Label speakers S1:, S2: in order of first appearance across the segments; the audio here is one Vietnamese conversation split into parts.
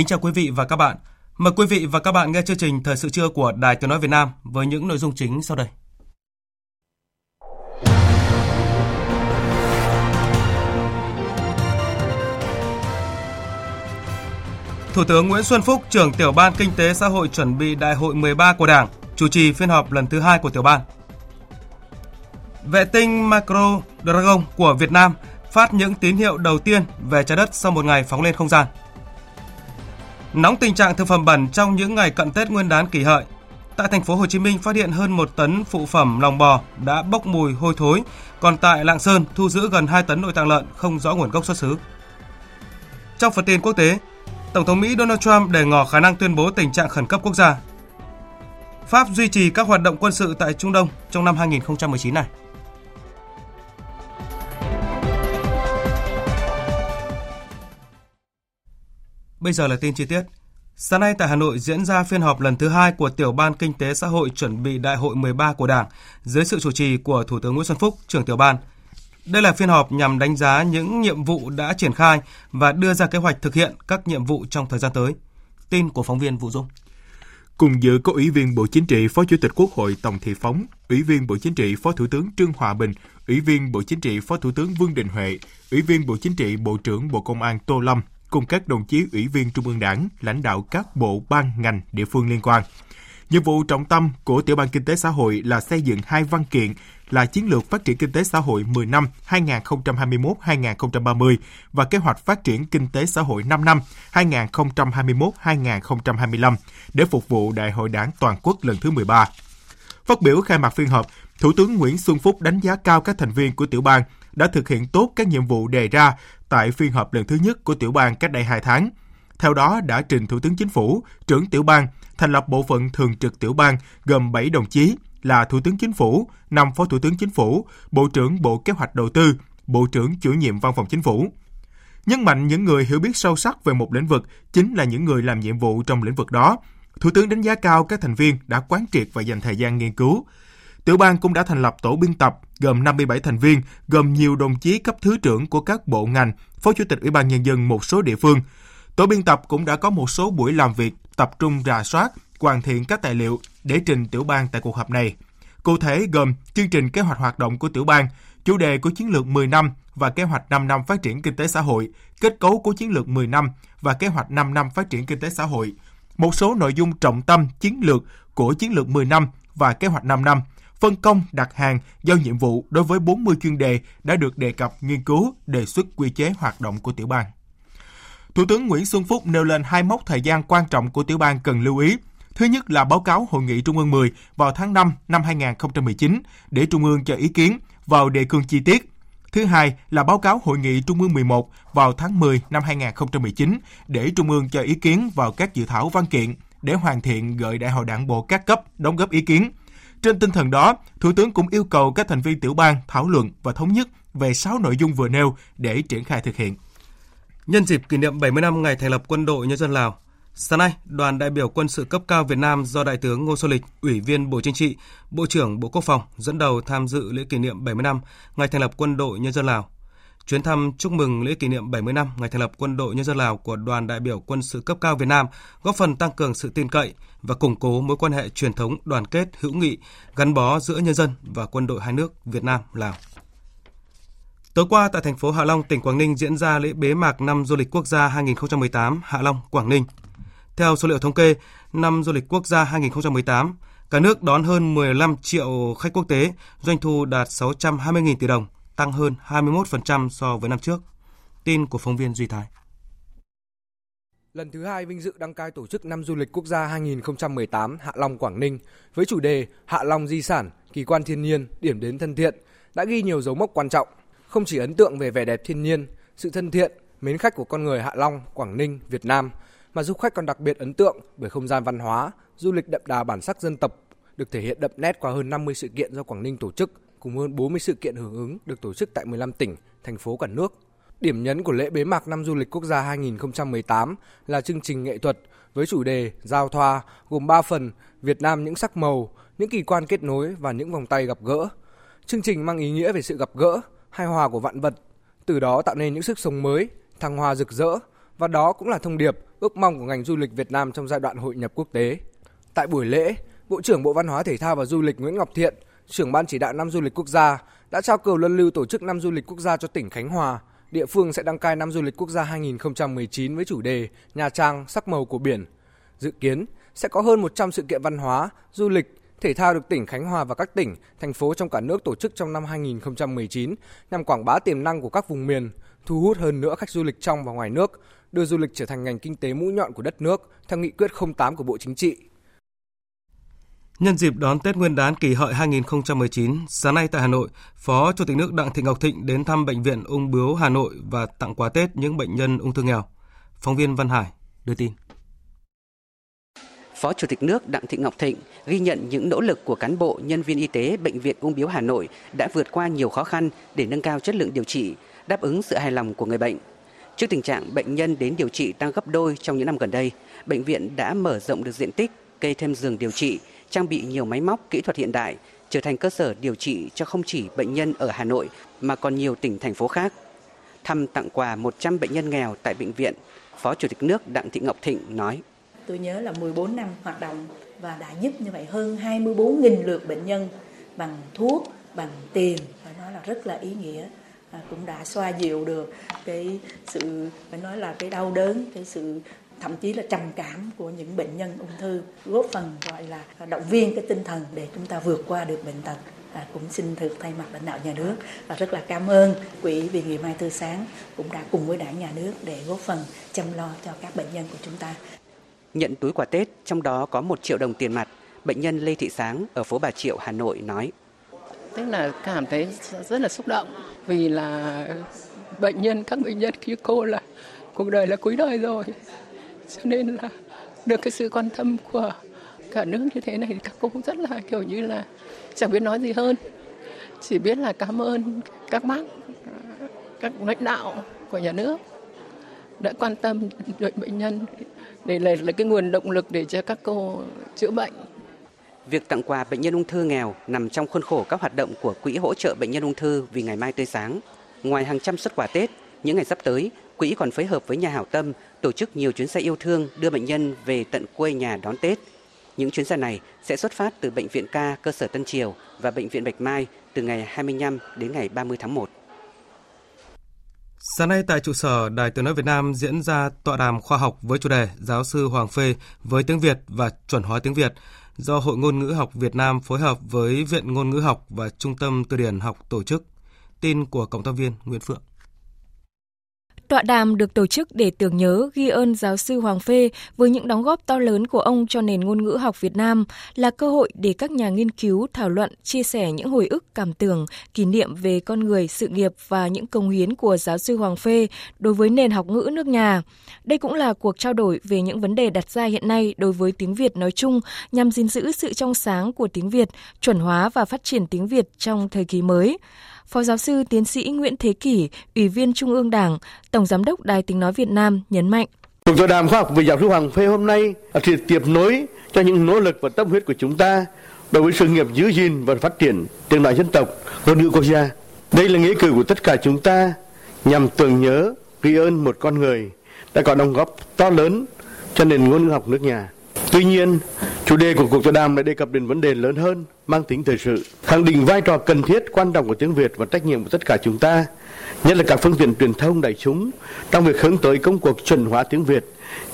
S1: Kính chào quý vị và các bạn. Mời quý vị và các bạn nghe chương trình Thời sự trưa của Đài Tiếng Nói Việt Nam với những nội dung chính sau đây. Thủ tướng Nguyễn Xuân Phúc, trưởng tiểu ban Kinh tế xã hội chuẩn bị Đại hội 13 của Đảng, chủ trì phiên họp lần thứ hai của tiểu ban. Vệ tinh Macro Dragon của Việt Nam phát những tín hiệu đầu tiên về trái đất sau một ngày phóng lên không gian. Nóng tình trạng thực phẩm bẩn trong những ngày cận Tết Nguyên đán kỷ hợi. Tại thành phố Hồ Chí Minh phát hiện hơn 1 tấn phụ phẩm lòng bò đã bốc mùi hôi thối, còn tại Lạng Sơn thu giữ gần 2 tấn nội tạng lợn không rõ nguồn gốc xuất xứ. Trong phần tin quốc tế, Tổng thống Mỹ Donald Trump đề ngỏ khả năng tuyên bố tình trạng khẩn cấp quốc gia. Pháp duy trì các hoạt động quân sự tại Trung Đông trong năm 2019 này. Bây giờ là tin chi tiết. Sáng nay tại Hà Nội diễn ra phiên họp lần thứ hai của Tiểu ban Kinh tế Xã hội chuẩn bị Đại hội 13 của Đảng dưới sự chủ trì của Thủ tướng Nguyễn Xuân Phúc, trưởng tiểu ban. Đây là phiên họp nhằm đánh giá những nhiệm vụ đã triển khai và đưa ra kế hoạch thực hiện các nhiệm vụ trong thời gian tới. Tin của phóng viên Vũ Dung.
S2: Cùng dự có Ủy viên Bộ Chính trị, Phó Chủ tịch Quốc hội Tổng Thị Phóng, Ủy viên Bộ Chính trị, Phó Thủ tướng Trương Hòa Bình, Ủy viên Bộ Chính trị, Phó Thủ tướng Vương Đình Huệ, Ủy viên Bộ Chính trị, Bộ trưởng Bộ Công an Tô Lâm, cùng các đồng chí ủy viên Trung ương Đảng, lãnh đạo các bộ ban ngành địa phương liên quan. Nhiệm vụ trọng tâm của Tiểu ban Kinh tế Xã hội là xây dựng hai văn kiện là Chiến lược Phát triển Kinh tế Xã hội 10 năm 2021-2030 và Kế hoạch Phát triển Kinh tế Xã hội 5 năm 2021-2025 để phục vụ Đại hội Đảng Toàn quốc lần thứ 13. Phát biểu khai mạc phiên họp, Thủ tướng Nguyễn Xuân Phúc đánh giá cao các thành viên của tiểu ban đã thực hiện tốt các nhiệm vụ đề ra tại phiên họp lần thứ nhất của tiểu ban cách đây 2 tháng. Theo đó đã trình Thủ tướng Chính phủ, trưởng tiểu ban, thành lập bộ phận thường trực tiểu ban gồm 7 đồng chí là Thủ tướng Chính phủ, 5 Phó Thủ tướng Chính phủ, Bộ trưởng Bộ Kế hoạch Đầu tư, Bộ trưởng chủ nhiệm Văn phòng Chính phủ. Nhấn mạnh những người hiểu biết sâu sắc về một lĩnh vực chính là những người làm nhiệm vụ trong lĩnh vực đó. Thủ tướng đánh giá cao các thành viên đã quán triệt và dành thời gian nghiên cứu, Tiểu ban cũng đã thành lập tổ biên tập gồm 57 thành viên, gồm nhiều đồng chí cấp thứ trưởng của các bộ ngành, phó chủ tịch Ủy ban nhân dân một số địa phương. Tổ biên tập cũng đã có một số buổi làm việc tập trung rà soát, hoàn thiện các tài liệu để trình tiểu ban tại cuộc họp này. Cụ thể gồm chương trình kế hoạch hoạt động của tiểu ban, chủ đề của chiến lược 10 năm và kế hoạch 5 năm phát triển kinh tế xã hội, kết cấu của chiến lược 10 năm và kế hoạch 5 năm phát triển kinh tế xã hội, một số nội dung trọng tâm chiến lược của chiến lược 10 năm và kế hoạch 5 năm, phân công, đặt hàng giao nhiệm vụ đối với 40 chuyên đề đã được đề cập, nghiên cứu, đề xuất quy chế hoạt động của tiểu ban. Thủ tướng Nguyễn Xuân Phúc nêu lên hai mốc thời gian quan trọng của tiểu ban cần lưu ý. Thứ nhất là báo cáo Hội nghị Trung ương 10 vào tháng 5 năm 2019 để Trung ương cho ý kiến vào đề cương chi tiết. Thứ hai là báo cáo Hội nghị Trung ương 11 vào tháng 10 năm 2019 để Trung ương cho ý kiến vào các dự thảo văn kiện để hoàn thiện gửi Đại hội Đảng bộ các cấp đóng góp ý kiến. Trên tinh thần đó, Thủ tướng cũng yêu cầu các thành viên tiểu ban thảo luận và thống nhất về 6 nội dung vừa nêu để triển khai thực hiện.
S1: Nhân dịp kỷ niệm 70 năm ngày thành lập Quân đội Nhân dân Lào, sáng nay, đoàn đại biểu quân sự cấp cao Việt Nam do Đại tướng Ngô Xuân Lịch, Ủy viên Bộ Chính trị, Bộ trưởng Bộ Quốc phòng dẫn đầu tham dự lễ kỷ niệm 70 năm ngày thành lập Quân đội Nhân dân Lào. Chuyến thăm chúc mừng lễ kỷ niệm 70 năm ngày thành lập Quân đội Nhân dân Lào của đoàn đại biểu quân sự cấp cao Việt Nam góp phần tăng cường sự tin cậy và củng cố mối quan hệ truyền thống đoàn kết hữu nghị gắn bó giữa nhân dân và quân đội hai nước Việt Nam Lào. Tối qua tại thành phố Hạ Long, tỉnh Quảng Ninh diễn ra lễ bế mạc năm du lịch quốc gia 2018 Hạ Long, Quảng Ninh. Theo số liệu thống kê, năm du lịch quốc gia 2018, cả nước đón hơn 15 triệu khách quốc tế, doanh thu đạt 620.000 tỷ đồng, tăng hơn 21% so với năm trước. Tin của phóng viên Duy Thái.
S3: Lần thứ hai vinh dự đăng cai tổ chức năm du lịch quốc gia 2018 Hạ Long Quảng Ninh với chủ đề Hạ Long di sản, kỳ quan thiên nhiên, điểm đến thân thiện đã ghi nhiều dấu mốc quan trọng, không chỉ ấn tượng về vẻ đẹp thiên nhiên, sự thân thiện, mến khách của con người Hạ Long, Quảng Ninh, Việt Nam, mà du khách còn đặc biệt ấn tượng bởi không gian văn hóa, du lịch đậm đà bản sắc dân tộc được thể hiện đậm nét qua hơn 50 sự kiện do Quảng Ninh tổ chức, cùng hơn 40 sự kiện hưởng ứng được tổ chức tại 15 tỉnh, thành phố cả nước. Điểm nhấn của lễ bế mạc năm du lịch quốc gia 2018 là chương trình nghệ thuật với chủ đề Giao thoa gồm 3 phần Việt Nam những sắc màu, những kỳ quan kết nối và những vòng tay gặp gỡ. Chương trình mang ý nghĩa về sự gặp gỡ, hài hòa của vạn vật, từ đó tạo nên những sức sống mới, thăng hoa rực rỡ và đó cũng là thông điệp, ước mong của ngành du lịch Việt Nam trong giai đoạn hội nhập quốc tế. Tại buổi lễ, Bộ trưởng Bộ Văn hóa Thể thao và Du lịch Nguyễn Ngọc Thiện, trưởng ban chỉ đạo năm du lịch quốc gia đã trao cờ luân lưu tổ chức năm du lịch quốc gia cho tỉnh Khánh Hòa. Địa phương sẽ đăng cai năm du lịch quốc gia 2019 với chủ đề Nha Trang sắc màu của biển. Dự kiến sẽ có hơn 100 sự kiện văn hóa, du lịch, thể thao được tỉnh Khánh Hòa và các tỉnh, thành phố trong cả nước tổ chức trong năm 2019 nhằm quảng bá tiềm năng của các vùng miền, thu hút hơn nữa khách du lịch trong và ngoài nước, đưa du lịch trở thành ngành kinh tế mũi nhọn của đất nước theo nghị quyết 08 của Bộ Chính trị.
S1: Nhân dịp đón Tết Nguyên đán kỷ hợi 2019, sáng nay tại Hà Nội, Phó Chủ tịch nước Đặng Thị Ngọc Thịnh đến thăm Bệnh viện Ung bướu Hà Nội và tặng quà Tết những bệnh nhân ung thư nghèo. Phóng viên Văn Hải đưa tin.
S4: Phó Chủ tịch nước Đặng Thị Ngọc Thịnh ghi nhận những nỗ lực của cán bộ, nhân viên y tế Bệnh viện Ung biếu Hà Nội đã vượt qua nhiều khó khăn để nâng cao chất lượng điều trị, đáp ứng sự hài lòng của người bệnh. Trước tình trạng bệnh nhân đến điều trị tăng gấp đôi trong những năm gần đây, bệnh viện đã mở rộng được diện tích, kê thêm giường điều trị, trang bị nhiều máy móc kỹ thuật hiện đại, trở thành cơ sở điều trị cho không chỉ bệnh nhân ở Hà Nội mà còn nhiều tỉnh thành phố khác. Thăm tặng quà 100 bệnh nhân nghèo tại bệnh viện, Phó Chủ tịch nước Đặng Thị Ngọc Thịnh nói:
S5: Tôi nhớ là 14 năm hoạt động và đã giúp như vậy hơn 24.000 lượt bệnh nhân bằng thuốc, bằng tiền phải nói là rất là ý nghĩa à, cũng đã xoa dịu được cái sự phải nói là cái đau đớn cái sự thậm chí là trầm cảm của những bệnh nhân ung thư góp phần gọi là động viên cái tinh thần để chúng ta vượt qua được bệnh tật. À, cũng xin được thay mặt lãnh đạo nhà nước và rất là cảm ơn quỹ vì ngày mai tươi sáng cũng đã cùng với đảng nhà nước để góp phần chăm lo cho các bệnh nhân của chúng ta.
S4: Nhận túi quà Tết trong đó có một triệu đồng tiền mặt bệnh nhân Lê Thị Sáng ở phố Bà Triệu Hà Nội nói.
S6: Tức là cảm thấy rất là xúc động vì là bệnh nhân các bệnh nhân như cô là cuộc đời là cuối đời rồi cho nên là được cái sự quan tâm của cả nước như thế này các cô cũng rất là kiểu như là chẳng biết nói gì hơn chỉ biết là cảm ơn các bác các lãnh đạo của nhà nước đã quan tâm đến bệnh nhân để là, là cái nguồn động lực để cho các cô chữa bệnh
S4: Việc tặng quà bệnh nhân ung thư nghèo nằm trong khuôn khổ các hoạt động của Quỹ hỗ trợ bệnh nhân ung thư vì ngày mai tươi sáng. Ngoài hàng trăm xuất quà Tết, những ngày sắp tới, Quỹ còn phối hợp với nhà hảo tâm tổ chức nhiều chuyến xe yêu thương đưa bệnh nhân về tận quê nhà đón Tết. Những chuyến xe này sẽ xuất phát từ Bệnh viện Ca cơ sở Tân Triều và Bệnh viện Bạch Mai từ ngày 25 đến ngày 30 tháng 1.
S1: Sáng nay tại trụ sở Đài Tiếng Nói Việt Nam diễn ra tọa đàm khoa học với chủ đề Giáo sư Hoàng Phê với tiếng Việt và chuẩn hóa tiếng Việt do Hội Ngôn ngữ học Việt Nam phối hợp với Viện Ngôn ngữ học và Trung tâm Từ điển học tổ chức. Tin của Cộng tác viên Nguyễn Phượng.
S7: Tọa đàm được tổ chức để tưởng nhớ ghi ơn giáo sư Hoàng Phê với những đóng góp to lớn của ông cho nền ngôn ngữ học Việt Nam là cơ hội để các nhà nghiên cứu thảo luận, chia sẻ những hồi ức cảm tưởng, kỷ niệm về con người, sự nghiệp và những công hiến của giáo sư Hoàng Phê đối với nền học ngữ nước nhà. Đây cũng là cuộc trao đổi về những vấn đề đặt ra hiện nay đối với tiếng Việt nói chung nhằm gìn giữ sự trong sáng của tiếng Việt, chuẩn hóa và phát triển tiếng Việt trong thời kỳ mới. Phó giáo sư tiến sĩ Nguyễn Thế Kỷ, Ủy viên Trung ương Đảng, Tổng Giám đốc Đài Tiếng Nói Việt Nam nhấn mạnh.
S8: Cuộc tọa đàm khoa học về giáo sư Hoàng Phê hôm nay là tiếp nối cho những nỗ lực và tâm huyết của chúng ta đối với sự nghiệp giữ gìn và phát triển tiếng nói dân tộc, ngôn ngữ quốc gia. Đây là nghĩa cử của tất cả chúng ta nhằm tưởng nhớ, ghi ơn một con người đã có đóng góp to lớn cho nền ngôn ngữ học nước nhà. Tuy nhiên, chủ đề của cuộc tọa đàm lại đề cập đến vấn đề lớn hơn, mang tính thời sự, khẳng định vai trò cần thiết quan trọng của tiếng Việt và trách nhiệm của tất cả chúng ta, nhất là các phương tiện truyền thông đại chúng trong việc hướng tới công cuộc chuẩn hóa tiếng Việt,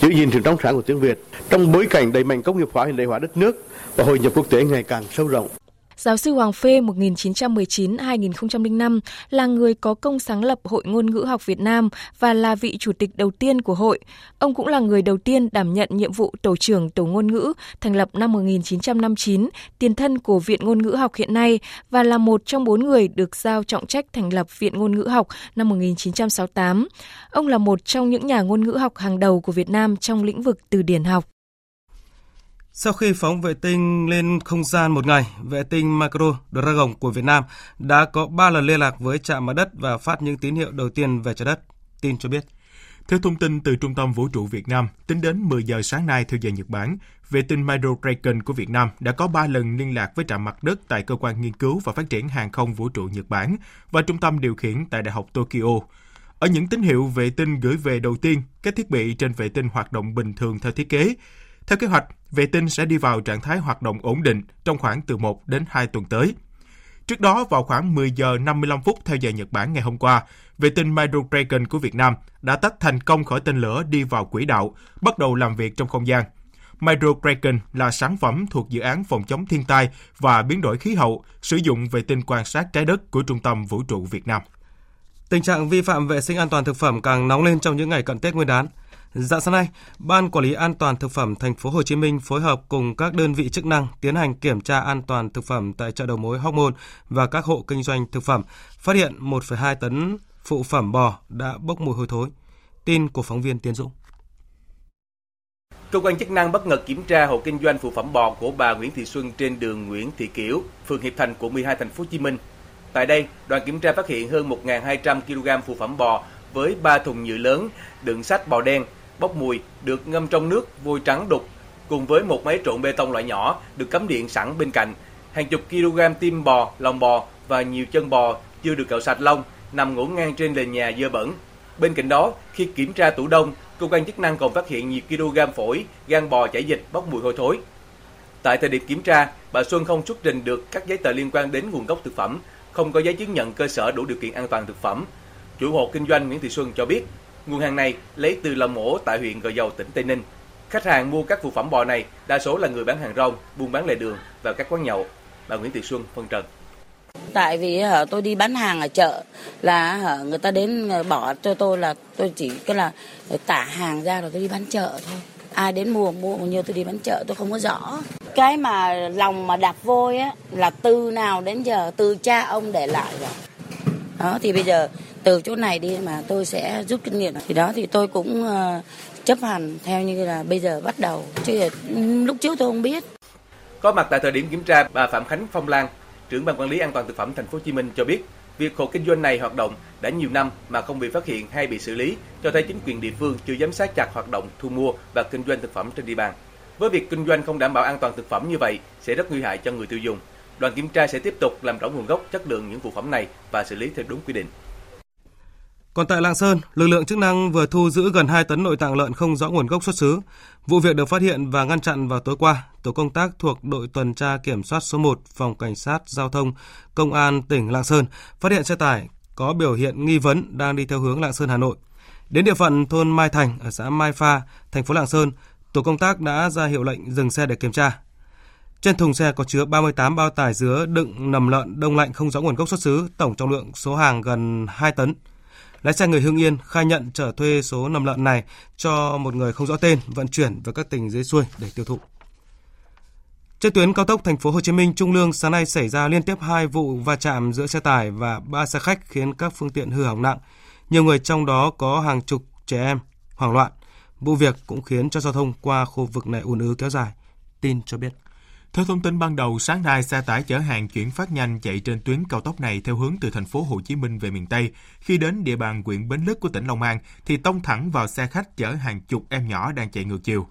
S8: giữ gìn sự trong sáng của tiếng Việt trong bối cảnh đẩy mạnh công nghiệp hóa hiện đại hóa đất nước và hội nhập quốc tế ngày càng sâu rộng.
S7: Giáo sư Hoàng Phê 1919-2005 là người có công sáng lập Hội Ngôn ngữ học Việt Nam và là vị chủ tịch đầu tiên của hội. Ông cũng là người đầu tiên đảm nhận nhiệm vụ tổ trưởng Tổ ngôn ngữ thành lập năm 1959, tiền thân của Viện Ngôn ngữ học hiện nay và là một trong bốn người được giao trọng trách thành lập Viện Ngôn ngữ học năm 1968. Ông là một trong những nhà ngôn ngữ học hàng đầu của Việt Nam trong lĩnh vực từ điển học.
S1: Sau khi phóng vệ tinh lên không gian một ngày, vệ tinh Macro Dragon của Việt Nam đã có 3 lần liên lạc với trạm mặt đất và phát những tín hiệu đầu tiên về trái đất. Tin cho biết.
S2: Theo thông tin từ Trung tâm Vũ trụ Việt Nam, tính đến 10 giờ sáng nay theo giờ Nhật Bản, vệ tinh Micro Dragon của Việt Nam đã có 3 lần liên lạc với trạm mặt đất tại Cơ quan Nghiên cứu và Phát triển Hàng không Vũ trụ Nhật Bản và Trung tâm Điều khiển tại Đại học Tokyo. Ở những tín hiệu vệ tinh gửi về đầu tiên, các thiết bị trên vệ tinh hoạt động bình thường theo thiết kế. Theo kế hoạch, vệ tinh sẽ đi vào trạng thái hoạt động ổn định trong khoảng từ 1 đến 2 tuần tới. Trước đó, vào khoảng 10 giờ 55 phút theo giờ Nhật Bản ngày hôm qua, vệ tinh Micro Dragon của Việt Nam đã tách thành công khỏi tên lửa đi vào quỹ đạo, bắt đầu làm việc trong không gian. Micro Dragon là sản phẩm thuộc dự án phòng chống thiên tai và biến đổi khí hậu, sử dụng vệ tinh quan sát trái đất của Trung tâm Vũ trụ Việt Nam.
S1: Tình trạng vi phạm vệ sinh an toàn thực phẩm càng nóng lên trong những ngày cận Tết Nguyên đán. Dạng sáng nay, Ban Quản lý An toàn thực phẩm thành phố Hồ Chí Minh phối hợp cùng các đơn vị chức năng tiến hành kiểm tra an toàn thực phẩm tại chợ đầu mối Hóc Môn và các hộ kinh doanh thực phẩm, phát hiện 1,2 tấn phụ phẩm bò đã bốc mùi hôi thối. Tin của phóng viên Tiến Dũng.
S9: Cơ quan chức năng bất ngờ kiểm tra hộ kinh doanh phụ phẩm bò của bà Nguyễn Thị Xuân trên đường Nguyễn Thị Kiểu, phường Hiệp Thành, quận 12, thành phố Hồ Chí Minh. Tại đây, đoàn kiểm tra phát hiện hơn 1.200 kg phụ phẩm bò với 3 thùng nhựa lớn đựng sách bò đen bốc mùi được ngâm trong nước vôi trắng đục cùng với một máy trộn bê tông loại nhỏ được cắm điện sẵn bên cạnh. Hàng chục kg tim bò, lòng bò và nhiều chân bò chưa được cạo sạch lông nằm ngổn ngang trên nền nhà dơ bẩn. Bên cạnh đó, khi kiểm tra tủ đông, cơ quan chức năng còn phát hiện nhiều kg phổi, gan bò chảy dịch bốc mùi hôi thối. Tại thời điểm kiểm tra, bà Xuân không xuất trình được các giấy tờ liên quan đến nguồn gốc thực phẩm, không có giấy chứng nhận cơ sở đủ điều kiện an toàn thực phẩm. Chủ hộ kinh doanh Nguyễn Thị Xuân cho biết, nguồn hàng này lấy từ lò mổ tại huyện Gò Dầu, tỉnh Tây Ninh. Khách hàng mua các phụ phẩm bò này đa số là người bán hàng rong, buôn bán lề đường và các quán nhậu. Bà Nguyễn Thị Xuân phân trần.
S10: Tại vì hả, tôi đi bán hàng ở chợ là hả, người ta đến ờ, bỏ cho tôi là tôi chỉ cái là tả hàng ra rồi tôi đi bán chợ thôi. Ai đến mua mua bao nhiêu tôi đi bán chợ tôi không có rõ. Cái mà lòng mà đạp vôi á là từ nào đến giờ từ cha ông để lại rồi. Đó thì bây giờ từ chỗ này đi mà tôi sẽ rút kinh nghiệm. Thì đó thì tôi cũng uh, chấp hành theo như là bây giờ bắt đầu. Chứ lúc trước tôi không biết.
S9: Có mặt tại thời điểm kiểm tra bà Phạm Khánh Phong Lan trưởng ban quản lý an toàn thực phẩm thành phố Hồ Chí Minh cho biết việc hộ kinh doanh này hoạt động đã nhiều năm mà không bị phát hiện hay bị xử lý cho thấy chính quyền địa phương chưa giám sát chặt hoạt động thu mua và kinh doanh thực phẩm trên địa bàn. Với việc kinh doanh không đảm bảo an toàn thực phẩm như vậy sẽ rất nguy hại cho người tiêu dùng đoàn kiểm tra sẽ tiếp tục làm rõ nguồn gốc chất lượng những phụ phẩm này và xử lý theo đúng quy định
S1: còn tại Lạng Sơn, lực lượng chức năng vừa thu giữ gần 2 tấn nội tạng lợn không rõ nguồn gốc xuất xứ. Vụ việc được phát hiện và ngăn chặn vào tối qua. Tổ công tác thuộc đội tuần tra kiểm soát số 1 Phòng Cảnh sát Giao thông Công an tỉnh Lạng Sơn phát hiện xe tải có biểu hiện nghi vấn đang đi theo hướng Lạng Sơn Hà Nội. Đến địa phận thôn Mai Thành ở xã Mai Pha, thành phố Lạng Sơn, tổ công tác đã ra hiệu lệnh dừng xe để kiểm tra. Trên thùng xe có chứa 38 bao tải dứa đựng nầm lợn đông lạnh không rõ nguồn gốc xuất xứ, tổng trọng lượng số hàng gần 2 tấn. Lái xe người Hưng Yên khai nhận trở thuê số nầm lợn này cho một người không rõ tên vận chuyển về các tỉnh dưới xuôi để tiêu thụ. Trên tuyến cao tốc thành phố Hồ Chí Minh Trung Lương sáng nay xảy ra liên tiếp hai vụ va chạm giữa xe tải và ba xe khách khiến các phương tiện hư hỏng nặng. Nhiều người trong đó có hàng chục trẻ em hoảng loạn. Vụ việc cũng khiến cho giao thông qua khu vực này ùn ứ kéo dài. Tin cho biết.
S2: Theo thông tin ban đầu, sáng nay xe tải chở hàng chuyển phát nhanh chạy trên tuyến cao tốc này theo hướng từ thành phố Hồ Chí Minh về miền Tây. Khi đến địa bàn huyện Bến Lức của tỉnh Long An thì tông thẳng vào xe khách chở hàng chục em nhỏ đang chạy ngược chiều.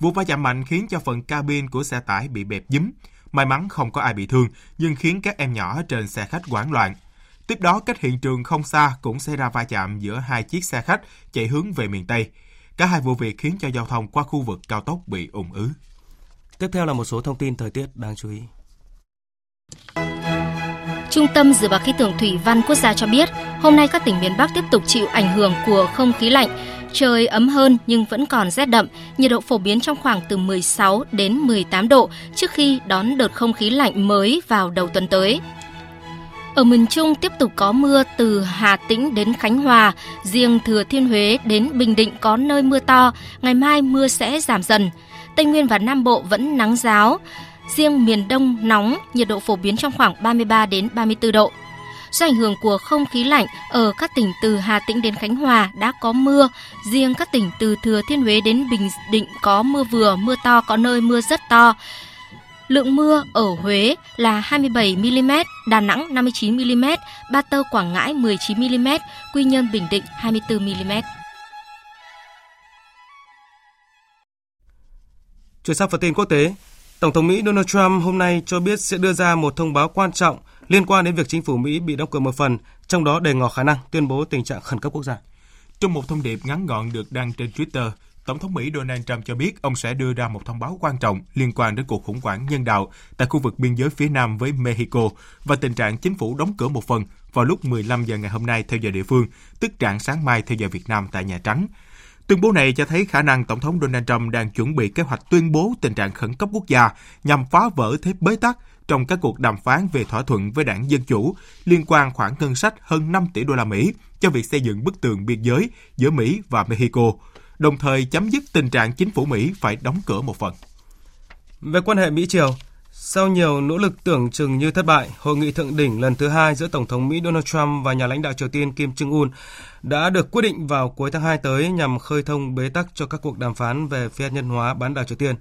S2: Vụ va chạm mạnh khiến cho phần cabin của xe tải bị bẹp dím May mắn không có ai bị thương, nhưng khiến các em nhỏ trên xe khách hoảng loạn. Tiếp đó, cách hiện trường không xa cũng xảy ra va chạm giữa hai chiếc xe khách chạy hướng về miền Tây. Cả hai vụ việc khiến cho giao thông qua khu vực cao tốc bị ủng ứ.
S1: Tiếp theo là một số thông tin thời tiết đáng chú ý.
S11: Trung tâm Dự báo Khí tượng Thủy văn Quốc gia cho biết, hôm nay các tỉnh miền Bắc tiếp tục chịu ảnh hưởng của không khí lạnh. Trời ấm hơn nhưng vẫn còn rét đậm, nhiệt độ phổ biến trong khoảng từ 16 đến 18 độ trước khi đón đợt không khí lạnh mới vào đầu tuần tới. Ở miền Trung tiếp tục có mưa từ Hà Tĩnh đến Khánh Hòa, riêng Thừa Thiên Huế đến Bình Định có nơi mưa to, ngày mai mưa sẽ giảm dần. Tây Nguyên và Nam Bộ vẫn nắng giáo, riêng miền Đông nóng, nhiệt độ phổ biến trong khoảng 33 đến 34 độ. Do ảnh hưởng của không khí lạnh, ở các tỉnh từ Hà Tĩnh đến Khánh Hòa đã có mưa, riêng các tỉnh từ Thừa Thiên Huế đến Bình Định có mưa vừa, mưa to, có nơi mưa rất to. Lượng mưa ở Huế là 27 mm, Đà Nẵng 59 mm, Ba Tơ Quảng Ngãi 19 mm, Quy Nhơn Bình Định 24 mm.
S1: Chuyển sang phần tin quốc tế, Tổng thống Mỹ Donald Trump hôm nay cho biết sẽ đưa ra một thông báo quan trọng liên quan đến việc chính phủ Mỹ bị đóng cửa một phần, trong đó đề ngỏ khả năng tuyên bố tình trạng khẩn cấp quốc gia.
S2: Trong một thông điệp ngắn gọn được đăng trên Twitter, Tổng thống Mỹ Donald Trump cho biết ông sẽ đưa ra một thông báo quan trọng liên quan đến cuộc khủng hoảng nhân đạo tại khu vực biên giới phía Nam với Mexico và tình trạng chính phủ đóng cửa một phần vào lúc 15 giờ ngày hôm nay theo giờ địa phương, tức trạng sáng mai theo giờ Việt Nam tại Nhà Trắng. Tuyên bố này cho thấy khả năng Tổng thống Donald Trump đang chuẩn bị kế hoạch tuyên bố tình trạng khẩn cấp quốc gia nhằm phá vỡ thế bế tắc trong các cuộc đàm phán về thỏa thuận với đảng Dân Chủ liên quan khoản ngân sách hơn 5 tỷ đô la Mỹ cho việc xây dựng bức tường biên giới giữa Mỹ và Mexico, đồng thời chấm dứt tình trạng chính phủ Mỹ phải đóng cửa một phần.
S1: Về quan hệ Mỹ-Triều, sau nhiều nỗ lực tưởng chừng như thất bại, hội nghị thượng đỉnh lần thứ hai giữa Tổng thống Mỹ Donald Trump và nhà lãnh đạo Triều Tiên Kim Jong-un đã được quyết định vào cuối tháng 2 tới nhằm khơi thông bế tắc cho các cuộc đàm phán về phi hạt nhân hóa bán đảo Triều Tiên.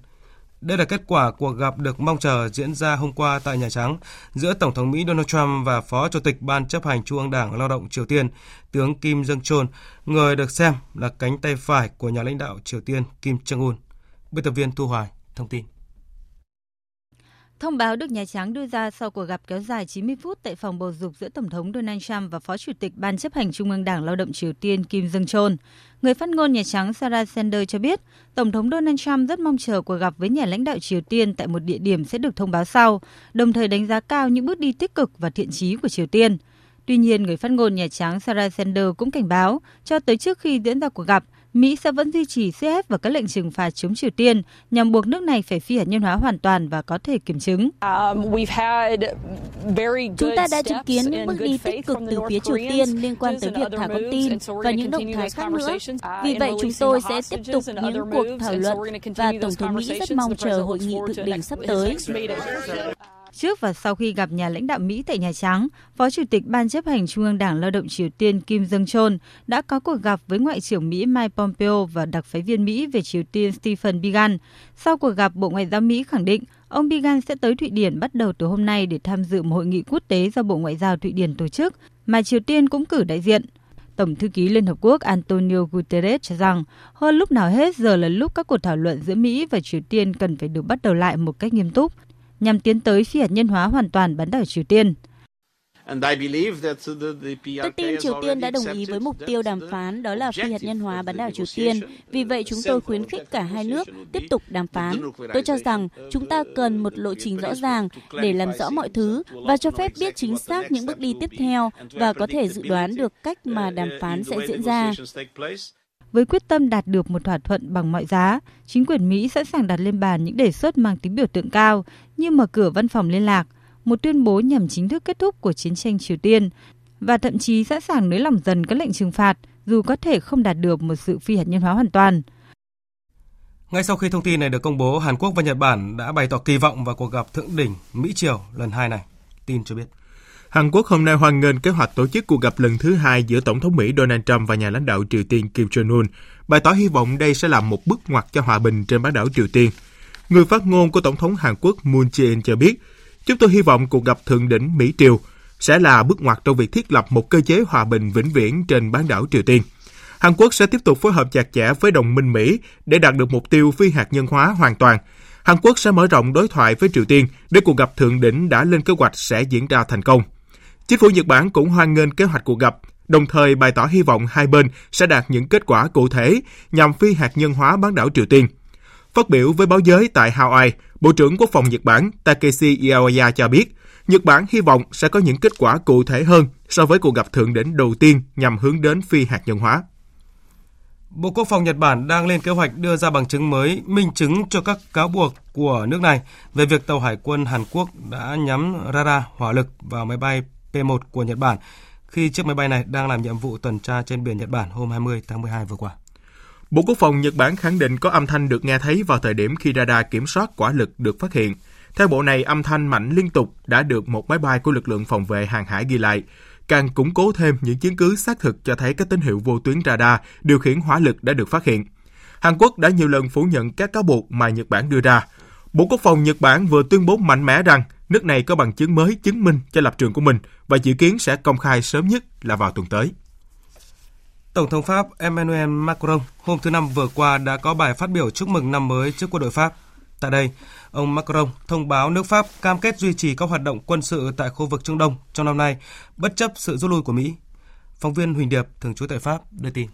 S1: Đây là kết quả cuộc gặp được mong chờ diễn ra hôm qua tại Nhà Trắng giữa Tổng thống Mỹ Donald Trump và Phó Chủ tịch Ban chấp hành Trung ương Đảng Lao động Triều Tiên, tướng Kim Jong-chol, người được xem là cánh tay phải của nhà lãnh đạo Triều Tiên Kim Jong-un. Biên tập viên Thu Hoài thông tin.
S12: Thông báo được Nhà Trắng đưa ra sau cuộc gặp kéo dài 90 phút tại phòng bầu dục giữa Tổng thống Donald Trump và Phó Chủ tịch Ban chấp hành Trung ương Đảng Lao động Triều Tiên Kim Jong-chol. Người phát ngôn Nhà Trắng Sarah Sanders cho biết, Tổng thống Donald Trump rất mong chờ cuộc gặp với nhà lãnh đạo Triều Tiên tại một địa điểm sẽ được thông báo sau, đồng thời đánh giá cao những bước đi tích cực và thiện chí của Triều Tiên. Tuy nhiên, người phát ngôn Nhà Trắng Sarah Sanders cũng cảnh báo, cho tới trước khi diễn ra cuộc gặp, Mỹ sẽ vẫn duy trì sức ép và các lệnh trừng phạt chống Triều Tiên nhằm buộc nước này phải phi hạt nhân hóa hoàn toàn và có thể kiểm chứng.
S13: Um, Chúng ta đã chứng kiến những bước đi tích cực từ phía Triều Tiên liên quan tới việc thả con tin và những động thái khác nữa. Uh, Vì vậy, chúng tôi sẽ tiếp tục những cuộc thảo luận và Tổng thống Mỹ rất mong chờ hội nghị thượng đỉnh sắp tới.
S12: Trước và sau khi gặp nhà lãnh đạo Mỹ tại Nhà Trắng, Phó Chủ tịch Ban chấp hành Trung ương Đảng Lao động Triều Tiên Kim Jong-chol đã có cuộc gặp với Ngoại trưởng Mỹ Mike Pompeo và đặc phái viên Mỹ về Triều Tiên Stephen Biegun. Sau cuộc gặp, Bộ Ngoại giao Mỹ khẳng định ông Biegun sẽ tới Thụy Điển bắt đầu từ hôm nay để tham dự một hội nghị quốc tế do Bộ Ngoại giao Thụy Điển tổ chức, mà Triều Tiên cũng cử đại diện. Tổng thư ký Liên Hợp Quốc Antonio Guterres cho rằng hơn lúc nào hết giờ là lúc các cuộc thảo luận giữa Mỹ và Triều Tiên cần phải được bắt đầu lại một cách nghiêm túc nhằm tiến tới phi hạt nhân hóa hoàn toàn bán đảo Triều Tiên.
S13: Tôi tin Triều Tiên đã đồng ý với mục tiêu đàm phán đó là phi hạt nhân hóa bán đảo Triều Tiên. Vì vậy, chúng tôi khuyến khích cả hai nước tiếp tục đàm phán. Tôi cho rằng chúng ta cần một lộ trình rõ ràng để làm rõ mọi thứ và cho phép biết chính xác những bước đi tiếp theo và có thể dự đoán được cách mà đàm phán sẽ diễn ra.
S12: Với quyết tâm đạt được một thỏa thuận bằng mọi giá, chính quyền Mỹ sẵn sàng đặt lên bàn những đề xuất mang tính biểu tượng cao như mở cửa văn phòng liên lạc, một tuyên bố nhằm chính thức kết thúc của chiến tranh Triều Tiên và thậm chí sẵn sàng nới lỏng dần các lệnh trừng phạt dù có thể không đạt được một sự phi hạt nhân hóa hoàn toàn.
S1: Ngay sau khi thông tin này được công bố, Hàn Quốc và Nhật Bản đã bày tỏ kỳ vọng vào cuộc gặp thượng đỉnh Mỹ-Triều lần hai này. Tin cho biết.
S2: Hàn Quốc hôm nay hoan nghênh kế hoạch tổ chức cuộc gặp lần thứ hai giữa Tổng thống Mỹ Donald Trump và nhà lãnh đạo Triều Tiên Kim Jong-un, bày tỏ hy vọng đây sẽ là một bước ngoặt cho hòa bình trên bán đảo Triều Tiên. Người phát ngôn của Tổng thống Hàn Quốc Moon Jae-in cho biết, chúng tôi hy vọng cuộc gặp thượng đỉnh Mỹ-Triều sẽ là bước ngoặt trong việc thiết lập một cơ chế hòa bình vĩnh viễn trên bán đảo Triều Tiên. Hàn Quốc sẽ tiếp tục phối hợp chặt chẽ với đồng minh Mỹ để đạt được mục tiêu phi hạt nhân hóa hoàn toàn. Hàn Quốc sẽ mở rộng đối thoại với Triều Tiên để cuộc gặp thượng đỉnh đã lên kế hoạch sẽ diễn ra thành công. Chính phủ Nhật Bản cũng hoan nghênh kế hoạch cuộc gặp, đồng thời bày tỏ hy vọng hai bên sẽ đạt những kết quả cụ thể nhằm phi hạt nhân hóa bán đảo Triều Tiên. Phát biểu với báo giới tại Hawaii, Bộ trưởng Quốc phòng Nhật Bản Takeshi Iwaya cho biết, Nhật Bản hy vọng sẽ có những kết quả cụ thể hơn so với cuộc gặp thượng đỉnh đầu tiên nhằm hướng đến phi hạt nhân hóa.
S1: Bộ Quốc phòng Nhật Bản đang lên kế hoạch đưa ra bằng chứng mới minh chứng cho các cáo buộc của nước này về việc tàu hải quân Hàn Quốc đã nhắm radar hỏa lực vào máy bay P-1 của Nhật Bản khi chiếc máy bay này đang làm nhiệm vụ tuần tra trên biển Nhật Bản hôm 20 tháng 12 vừa qua.
S2: Bộ Quốc phòng Nhật Bản khẳng định có âm thanh được nghe thấy vào thời điểm khi radar kiểm soát quả lực được phát hiện. Theo bộ này, âm thanh mạnh liên tục đã được một máy bay của lực lượng phòng vệ hàng hải ghi lại, càng củng cố thêm những chứng cứ xác thực cho thấy các tín hiệu vô tuyến radar điều khiển hỏa lực đã được phát hiện. Hàn Quốc đã nhiều lần phủ nhận các cáo buộc mà Nhật Bản đưa ra. Bộ Quốc phòng Nhật Bản vừa tuyên bố mạnh mẽ rằng nước này có bằng chứng mới chứng minh cho lập trường của mình và dự kiến sẽ công khai sớm nhất là vào tuần tới.
S1: Tổng thống Pháp Emmanuel Macron hôm thứ Năm vừa qua đã có bài phát biểu chúc mừng năm mới trước quân đội Pháp. Tại đây, ông Macron thông báo nước Pháp cam kết duy trì các hoạt động quân sự tại khu vực Trung Đông trong năm nay, bất chấp sự rút lui của Mỹ. Phóng viên Huỳnh Điệp, thường trú tại Pháp, đưa tin.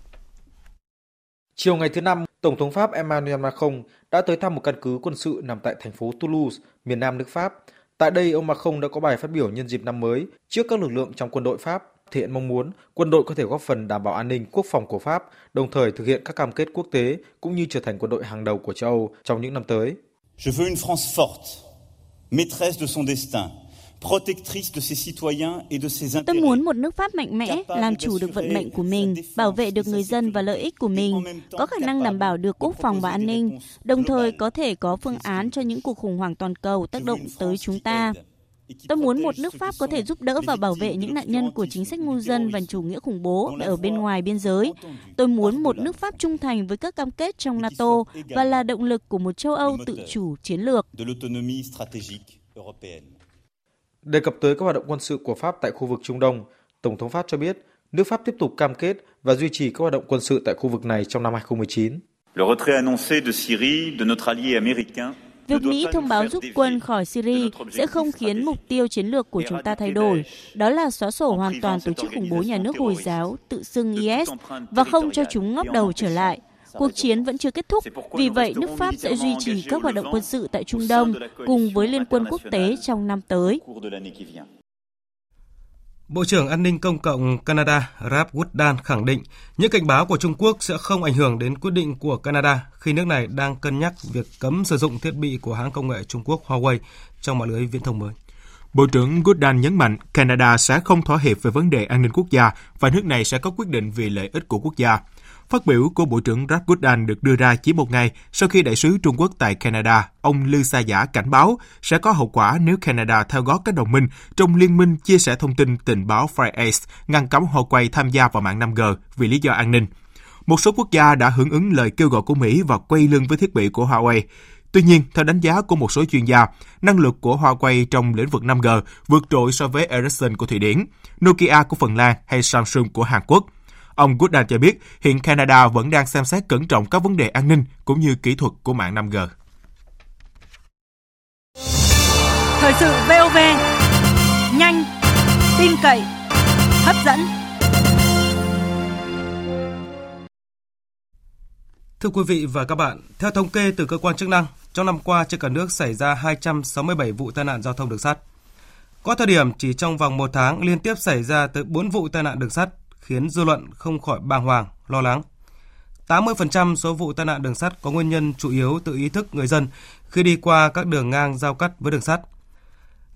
S14: Chiều ngày thứ Năm, Tổng thống Pháp Emmanuel Macron đã tới thăm một căn cứ quân sự nằm tại thành phố Toulouse, miền nam nước Pháp. Tại đây, ông Macron đã có bài phát biểu nhân dịp năm mới trước các lực lượng trong quân đội Pháp, thể hiện mong muốn quân đội có thể góp phần đảm bảo an ninh quốc phòng của Pháp, đồng thời thực hiện các cam kết quốc tế cũng như trở thành quân đội hàng đầu của châu Âu trong những năm tới. Je veux une France forte,
S15: maîtresse de son destin,
S13: Tôi muốn một nước Pháp mạnh mẽ, làm chủ được vận mệnh của mình, bảo vệ được người dân và lợi ích của mình, có khả năng đảm bảo được quốc phòng và an ninh, đồng thời có thể có phương án cho những cuộc khủng hoảng toàn cầu tác động tới chúng ta. Tôi muốn một nước Pháp có thể giúp đỡ và bảo vệ những nạn nhân của chính sách ngu dân và chủ nghĩa khủng bố ở bên ngoài biên giới. Tôi muốn một nước Pháp trung thành với các cam kết trong NATO và là động lực của một châu Âu tự chủ chiến lược.
S14: Đề cập tới các hoạt động quân sự của Pháp tại khu vực Trung Đông, Tổng thống Pháp cho biết nước Pháp tiếp tục cam kết và duy trì các hoạt động quân sự tại khu vực này trong năm 2019. Le retrait annoncé de Syrie de notre allié américain
S13: Việc Mỹ thông báo rút quân khỏi Syria sẽ không khiến mục tiêu chiến lược của chúng ta thay đổi, đó là xóa sổ hoàn toàn tổ chức khủng bố nhà nước Hồi giáo tự xưng IS và không cho chúng ngóc đầu trở lại. Cuộc chiến vẫn chưa kết thúc, vì vậy nước Pháp sẽ duy trì các hoạt động quân sự tại Trung Đông cùng với Liên quân quốc tế trong năm tới.
S1: Bộ trưởng An ninh Công cộng Canada Ralph Wooddan khẳng định những cảnh báo của Trung Quốc sẽ không ảnh hưởng đến quyết định của Canada khi nước này đang cân nhắc việc cấm sử dụng thiết bị của hãng công nghệ Trung Quốc Huawei trong mạng lưới viễn thông mới.
S2: Bộ trưởng Wooddan nhấn mạnh Canada sẽ không thỏa hiệp về vấn đề an ninh quốc gia và nước này sẽ có quyết định vì lợi ích của quốc gia. Phát biểu của Bộ trưởng Ralph được đưa ra chỉ một ngày sau khi đại sứ Trung Quốc tại Canada, ông Lư Sa Giả cảnh báo sẽ có hậu quả nếu Canada theo gót các đồng minh trong liên minh chia sẻ thông tin tình báo FreeAce ngăn cấm Huawei tham gia vào mạng 5G vì lý do an ninh. Một số quốc gia đã hưởng ứng lời kêu gọi của Mỹ và quay lưng với thiết bị của Huawei. Tuy nhiên, theo đánh giá của một số chuyên gia, năng lực của Huawei trong lĩnh vực 5G vượt trội so với Ericsson của Thụy Điển, Nokia của Phần Lan hay Samsung của Hàn Quốc – Ông Goodman cho biết hiện Canada vẫn đang xem xét cẩn trọng các vấn đề an ninh cũng như kỹ thuật của mạng 5G.
S16: Thời sự VOV, nhanh, tin cậy, hấp dẫn.
S1: Thưa quý vị và các bạn, theo thống kê từ cơ quan chức năng, trong năm qua trên cả nước xảy ra 267 vụ tai nạn giao thông đường sắt. Có thời điểm chỉ trong vòng một tháng liên tiếp xảy ra tới 4 vụ tai nạn đường sắt khiến dư luận không khỏi bàng hoàng, lo lắng. 80% số vụ tai nạn đường sắt có nguyên nhân chủ yếu từ ý thức người dân khi đi qua các đường ngang giao cắt với đường sắt.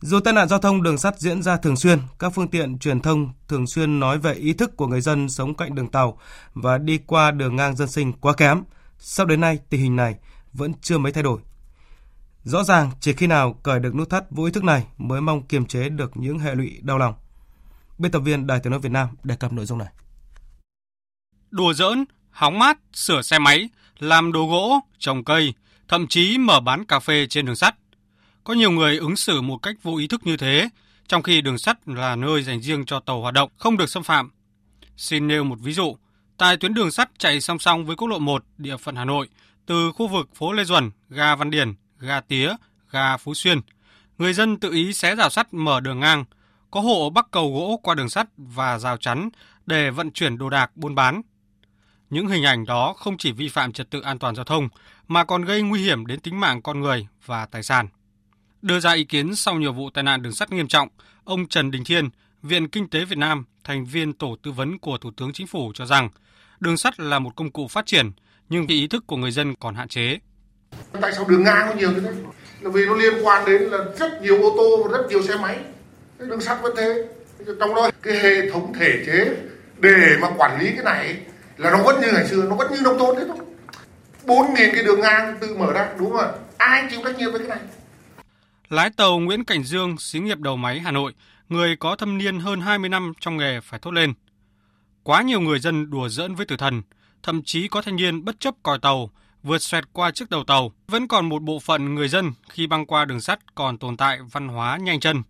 S1: Dù tai nạn giao thông đường sắt diễn ra thường xuyên, các phương tiện truyền thông thường xuyên nói về ý thức của người dân sống cạnh đường tàu và đi qua đường ngang dân sinh quá kém. Sau đến nay, tình hình này vẫn chưa mấy thay đổi. Rõ ràng, chỉ khi nào cởi được nút thắt vô ý thức này mới mong kiềm chế được những hệ lụy đau lòng. Biên tập viên Đài Tiếng nói Việt Nam đề cập nội dung này.
S17: Đùa giỡn, hóng mát, sửa xe máy, làm đồ gỗ, trồng cây, thậm chí mở bán cà phê trên đường sắt. Có nhiều người ứng xử một cách vô ý thức như thế, trong khi đường sắt là nơi dành riêng cho tàu hoạt động, không được xâm phạm. Xin nêu một ví dụ, tại tuyến đường sắt chạy song song với quốc lộ 1 địa phận Hà Nội, từ khu vực phố Lê Duẩn, ga Văn Điển, ga Tía, ga Phú Xuyên, người dân tự ý xé rào sắt mở đường ngang, có hộ bắc cầu gỗ qua đường sắt và rào chắn để vận chuyển đồ đạc buôn bán. Những hình ảnh đó không chỉ vi phạm trật tự an toàn giao thông mà còn gây nguy hiểm đến tính mạng con người và tài sản. Đưa ra ý kiến sau nhiều vụ tai nạn đường sắt nghiêm trọng, ông Trần Đình Thiên, Viện Kinh tế Việt Nam thành viên tổ tư vấn của Thủ tướng Chính phủ cho rằng đường sắt là một công cụ phát triển, nhưng ý thức của người dân còn hạn chế.
S18: Tại sao đường ngang có nhiều như thế? Là vì nó liên quan đến là rất nhiều ô tô và rất nhiều xe máy. Đường sắt vẫn thế. Trong đó cái hệ thống thể chế để mà quản lý cái này là nó vẫn như ngày xưa, nó vẫn như nông thôn thế thôi. 4.000 cái đường ngang tự mở ra, đúng không Ai chịu trách nhiệm với cái này?
S17: Lái tàu Nguyễn Cảnh Dương, xí nghiệp đầu máy Hà Nội, người có thâm niên hơn 20 năm trong nghề phải thốt lên. Quá nhiều người dân đùa giỡn với tử thần, thậm chí có thanh niên bất chấp còi tàu, vượt xoẹt qua chiếc đầu tàu. Vẫn còn một bộ phận người dân khi băng qua đường sắt còn tồn tại văn hóa nhanh chân.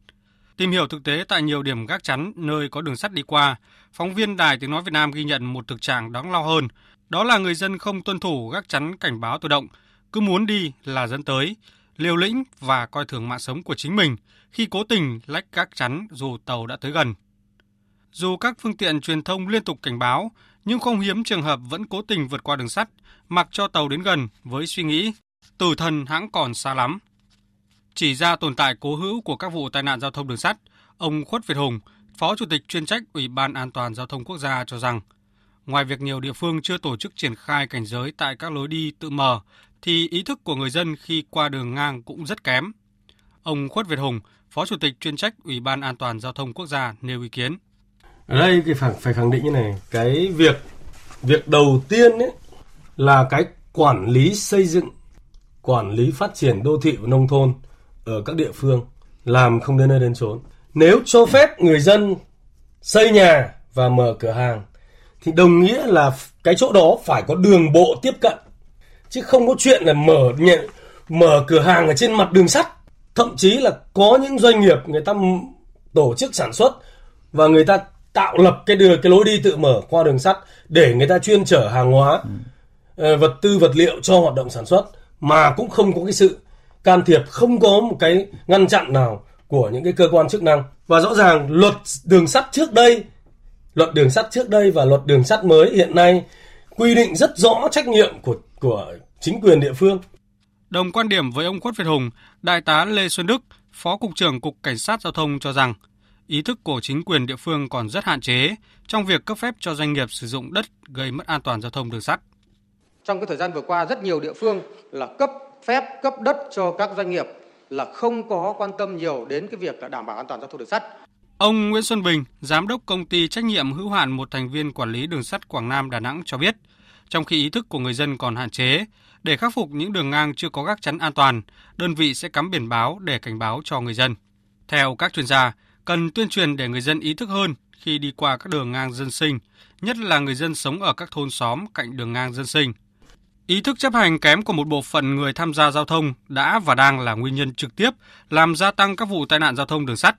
S17: Tìm hiểu thực tế tại nhiều điểm gác chắn nơi có đường sắt đi qua, phóng viên Đài Tiếng Nói Việt Nam ghi nhận một thực trạng đáng lo hơn. Đó là người dân không tuân thủ gác chắn cảnh báo tự động, cứ muốn đi là dẫn tới, liều lĩnh và coi thường mạng sống của chính mình khi cố tình lách gác chắn dù tàu đã tới gần. Dù các phương tiện truyền thông liên tục cảnh báo, nhưng không hiếm trường hợp vẫn cố tình vượt qua đường sắt, mặc cho tàu đến gần với suy nghĩ tử thần hãng còn xa lắm. Chỉ ra tồn tại cố hữu của các vụ tai nạn giao thông đường sắt, ông Khuất Việt Hùng, Phó Chủ tịch chuyên trách Ủy ban An toàn Giao thông Quốc gia cho rằng, ngoài việc nhiều địa phương chưa tổ chức triển khai cảnh giới tại các lối đi tự mở, thì ý thức của người dân khi qua đường ngang cũng rất kém. Ông Khuất Việt Hùng, Phó Chủ tịch chuyên trách Ủy ban An toàn Giao thông Quốc gia nêu ý kiến.
S19: Ở đây thì phải, phải khẳng định như này, cái việc việc đầu tiên ấy là cái quản lý xây dựng, quản lý phát triển đô thị và nông thôn ở các địa phương làm không đến nơi đến chốn. Nếu cho phép người dân xây nhà và mở cửa hàng thì đồng nghĩa là cái chỗ đó phải có đường bộ tiếp cận chứ không có chuyện là mở nhận mở cửa hàng ở trên mặt đường sắt thậm chí là có những doanh nghiệp người ta tổ chức sản xuất và người ta tạo lập cái đường cái lối đi tự mở qua đường sắt để người ta chuyên chở hàng hóa ừ. vật tư vật liệu cho hoạt động sản xuất mà cũng không có cái sự can thiệp không có một cái ngăn chặn nào của những cái cơ quan chức năng và rõ ràng luật đường sắt trước đây luật đường sắt trước đây và luật đường sắt mới hiện nay quy định rất rõ trách nhiệm của của chính quyền địa phương.
S17: Đồng quan điểm với ông Khuất Việt Hùng, Đại tá Lê Xuân Đức, Phó Cục trưởng Cục Cảnh sát Giao thông cho rằng ý thức của chính quyền địa phương còn rất hạn chế trong việc cấp phép cho doanh nghiệp sử dụng đất gây mất an toàn giao thông đường sắt.
S20: Trong cái thời gian vừa qua rất nhiều địa phương là cấp phép cấp đất cho các doanh nghiệp là không có quan tâm nhiều đến cái việc là đảm bảo an toàn giao thông đường sắt.
S17: Ông Nguyễn Xuân Bình, giám đốc công ty trách nhiệm hữu hạn một thành viên quản lý đường sắt Quảng Nam Đà Nẵng cho biết, trong khi ý thức của người dân còn hạn chế, để khắc phục những đường ngang chưa có gác chắn an toàn, đơn vị sẽ cắm biển báo để cảnh báo cho người dân. Theo các chuyên gia, cần tuyên truyền để người dân ý thức hơn khi đi qua các đường ngang dân sinh, nhất là người dân sống ở các thôn xóm cạnh đường ngang dân sinh. Ý thức chấp hành kém của một bộ phận người tham gia giao thông đã và đang là nguyên nhân trực tiếp làm gia tăng các vụ tai nạn giao thông đường sắt.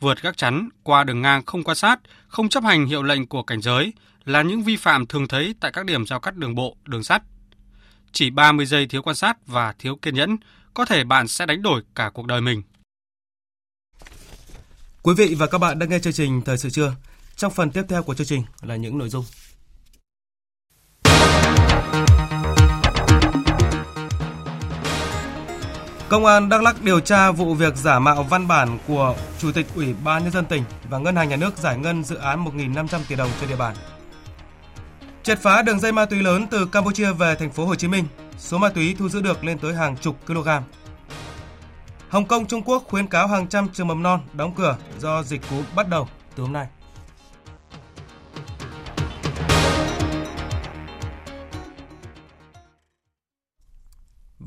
S17: Vượt gác chắn, qua đường ngang không quan sát, không chấp hành hiệu lệnh của cảnh giới là những vi phạm thường thấy tại các điểm giao cắt đường bộ, đường sắt. Chỉ 30 giây thiếu quan sát và thiếu kiên nhẫn, có thể bạn sẽ đánh đổi cả cuộc đời mình.
S1: Quý vị và các bạn đang nghe chương trình Thời sự trưa. Trong phần tiếp theo của chương trình là những nội dung. Công an Đắk Lắk điều tra vụ việc giả mạo văn bản của Chủ tịch Ủy ban Nhân dân tỉnh và Ngân hàng Nhà nước giải ngân dự án 1.500 tỷ đồng trên địa bàn. Triệt phá đường dây ma túy lớn từ Campuchia về thành phố Hồ Chí Minh, số ma túy thu giữ được lên tới hàng chục kg. Hồng Kông Trung Quốc khuyến cáo hàng trăm trường mầm non đóng cửa do dịch cúm bắt đầu từ hôm nay.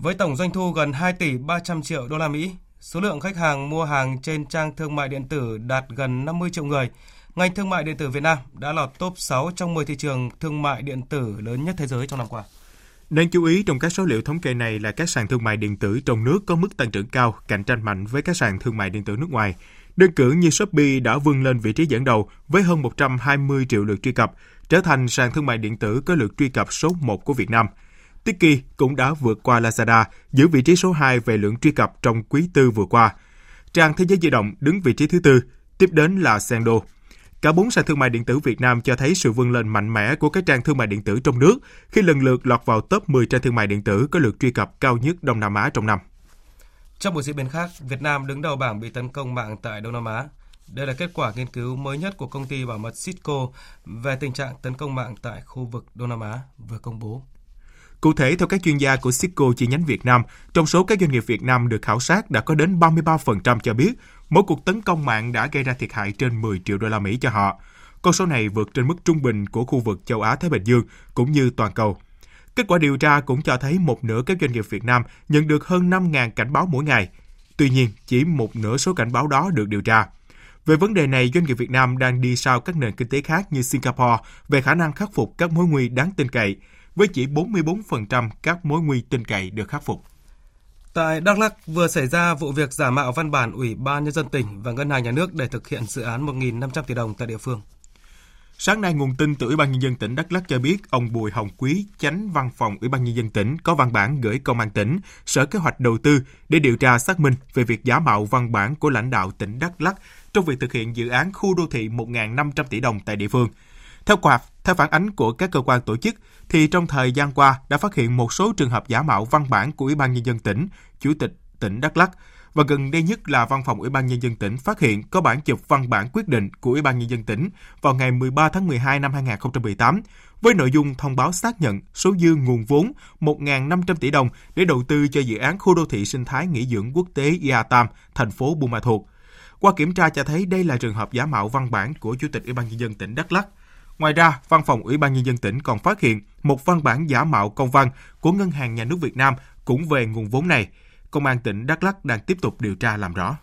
S1: Với tổng doanh thu gần 2 tỷ 300 triệu đô la Mỹ, số lượng khách hàng mua hàng trên trang thương mại điện tử đạt gần 50 triệu người, ngành thương mại điện tử Việt Nam đã lọt top 6 trong 10 thị trường thương mại điện tử lớn nhất thế giới trong năm qua.
S2: Đáng chú ý trong các số liệu thống kê này là các sàn thương mại điện tử trong nước có mức tăng trưởng cao, cạnh tranh mạnh với các sàn thương mại điện tử nước ngoài. Đơn cử như Shopee đã vươn lên vị trí dẫn đầu với hơn 120 triệu lượt truy cập, trở thành sàn thương mại điện tử có lượt truy cập số 1 của Việt Nam. Tiki cũng đã vượt qua Lazada, giữ vị trí số 2 về lượng truy cập trong quý tư vừa qua. Trang Thế giới di động đứng vị trí thứ tư, tiếp đến là Sendo. Cả bốn sàn thương mại điện tử Việt Nam cho thấy sự vươn lên mạnh mẽ của các trang thương mại điện tử trong nước khi lần lượt lọt vào top 10 trang thương mại điện tử có lượt truy cập cao nhất Đông Nam Á trong năm.
S1: Trong một diễn biến khác, Việt Nam đứng đầu bảng bị tấn công mạng tại Đông Nam Á. Đây là kết quả nghiên cứu mới nhất của công ty bảo mật Cisco về tình trạng tấn công mạng tại khu vực Đông Nam Á vừa công bố.
S2: Cụ thể, theo các chuyên gia của Cisco chi nhánh Việt Nam, trong số các doanh nghiệp Việt Nam được khảo sát đã có đến 33% cho biết mỗi cuộc tấn công mạng đã gây ra thiệt hại trên 10 triệu đô la Mỹ cho họ. Con số này vượt trên mức trung bình của khu vực châu Á Thái Bình Dương cũng như toàn cầu. Kết quả điều tra cũng cho thấy một nửa các doanh nghiệp Việt Nam nhận được hơn 5.000 cảnh báo mỗi ngày. Tuy nhiên, chỉ một nửa số cảnh báo đó được điều tra. Về vấn đề này, doanh nghiệp Việt Nam đang đi sau các nền kinh tế khác như Singapore về khả năng khắc phục các mối nguy đáng tin cậy, với chỉ 44% các mối nguy tin cậy được khắc phục.
S1: Tại Đắk Lắk vừa xảy ra vụ việc giả mạo văn bản Ủy ban Nhân dân tỉnh và Ngân hàng Nhà nước để thực hiện dự án 1.500 tỷ đồng tại địa phương.
S2: Sáng nay, nguồn tin từ Ủy ban Nhân dân tỉnh Đắk Lắk cho biết ông Bùi Hồng Quý, chánh văn phòng Ủy ban Nhân dân tỉnh có văn bản gửi Công an tỉnh, Sở Kế hoạch Đầu tư để điều tra xác minh về việc giả mạo văn bản của lãnh đạo tỉnh Đắk Lắk trong việc thực hiện dự án khu đô thị 1.500 tỷ đồng tại địa phương. Theo quạt, theo phản ánh của các cơ quan tổ chức, thì trong thời gian qua đã phát hiện một số trường hợp giả mạo văn bản của Ủy ban Nhân dân tỉnh, Chủ tịch tỉnh Đắk lắc và gần đây nhất là Văn phòng Ủy ban Nhân dân tỉnh phát hiện có bản chụp văn bản quyết định của Ủy ban Nhân dân tỉnh vào ngày 13 tháng 12 năm 2018 với nội dung thông báo xác nhận số dư nguồn vốn 1.500 tỷ đồng để đầu tư cho dự án khu đô thị sinh thái nghỉ dưỡng quốc tế Ia Tam, thành phố Buôn Ma Thuột. Qua kiểm tra cho thấy đây là trường hợp giả mạo văn bản của Chủ tịch Ủy ban Nhân dân tỉnh Đắk Lắk. Ngoài ra, Văn phòng Ủy ban Nhân dân tỉnh còn phát hiện một văn bản giả mạo công văn của Ngân hàng Nhà nước Việt Nam cũng về nguồn vốn này. Công an tỉnh Đắk Lắk đang tiếp tục điều tra làm rõ.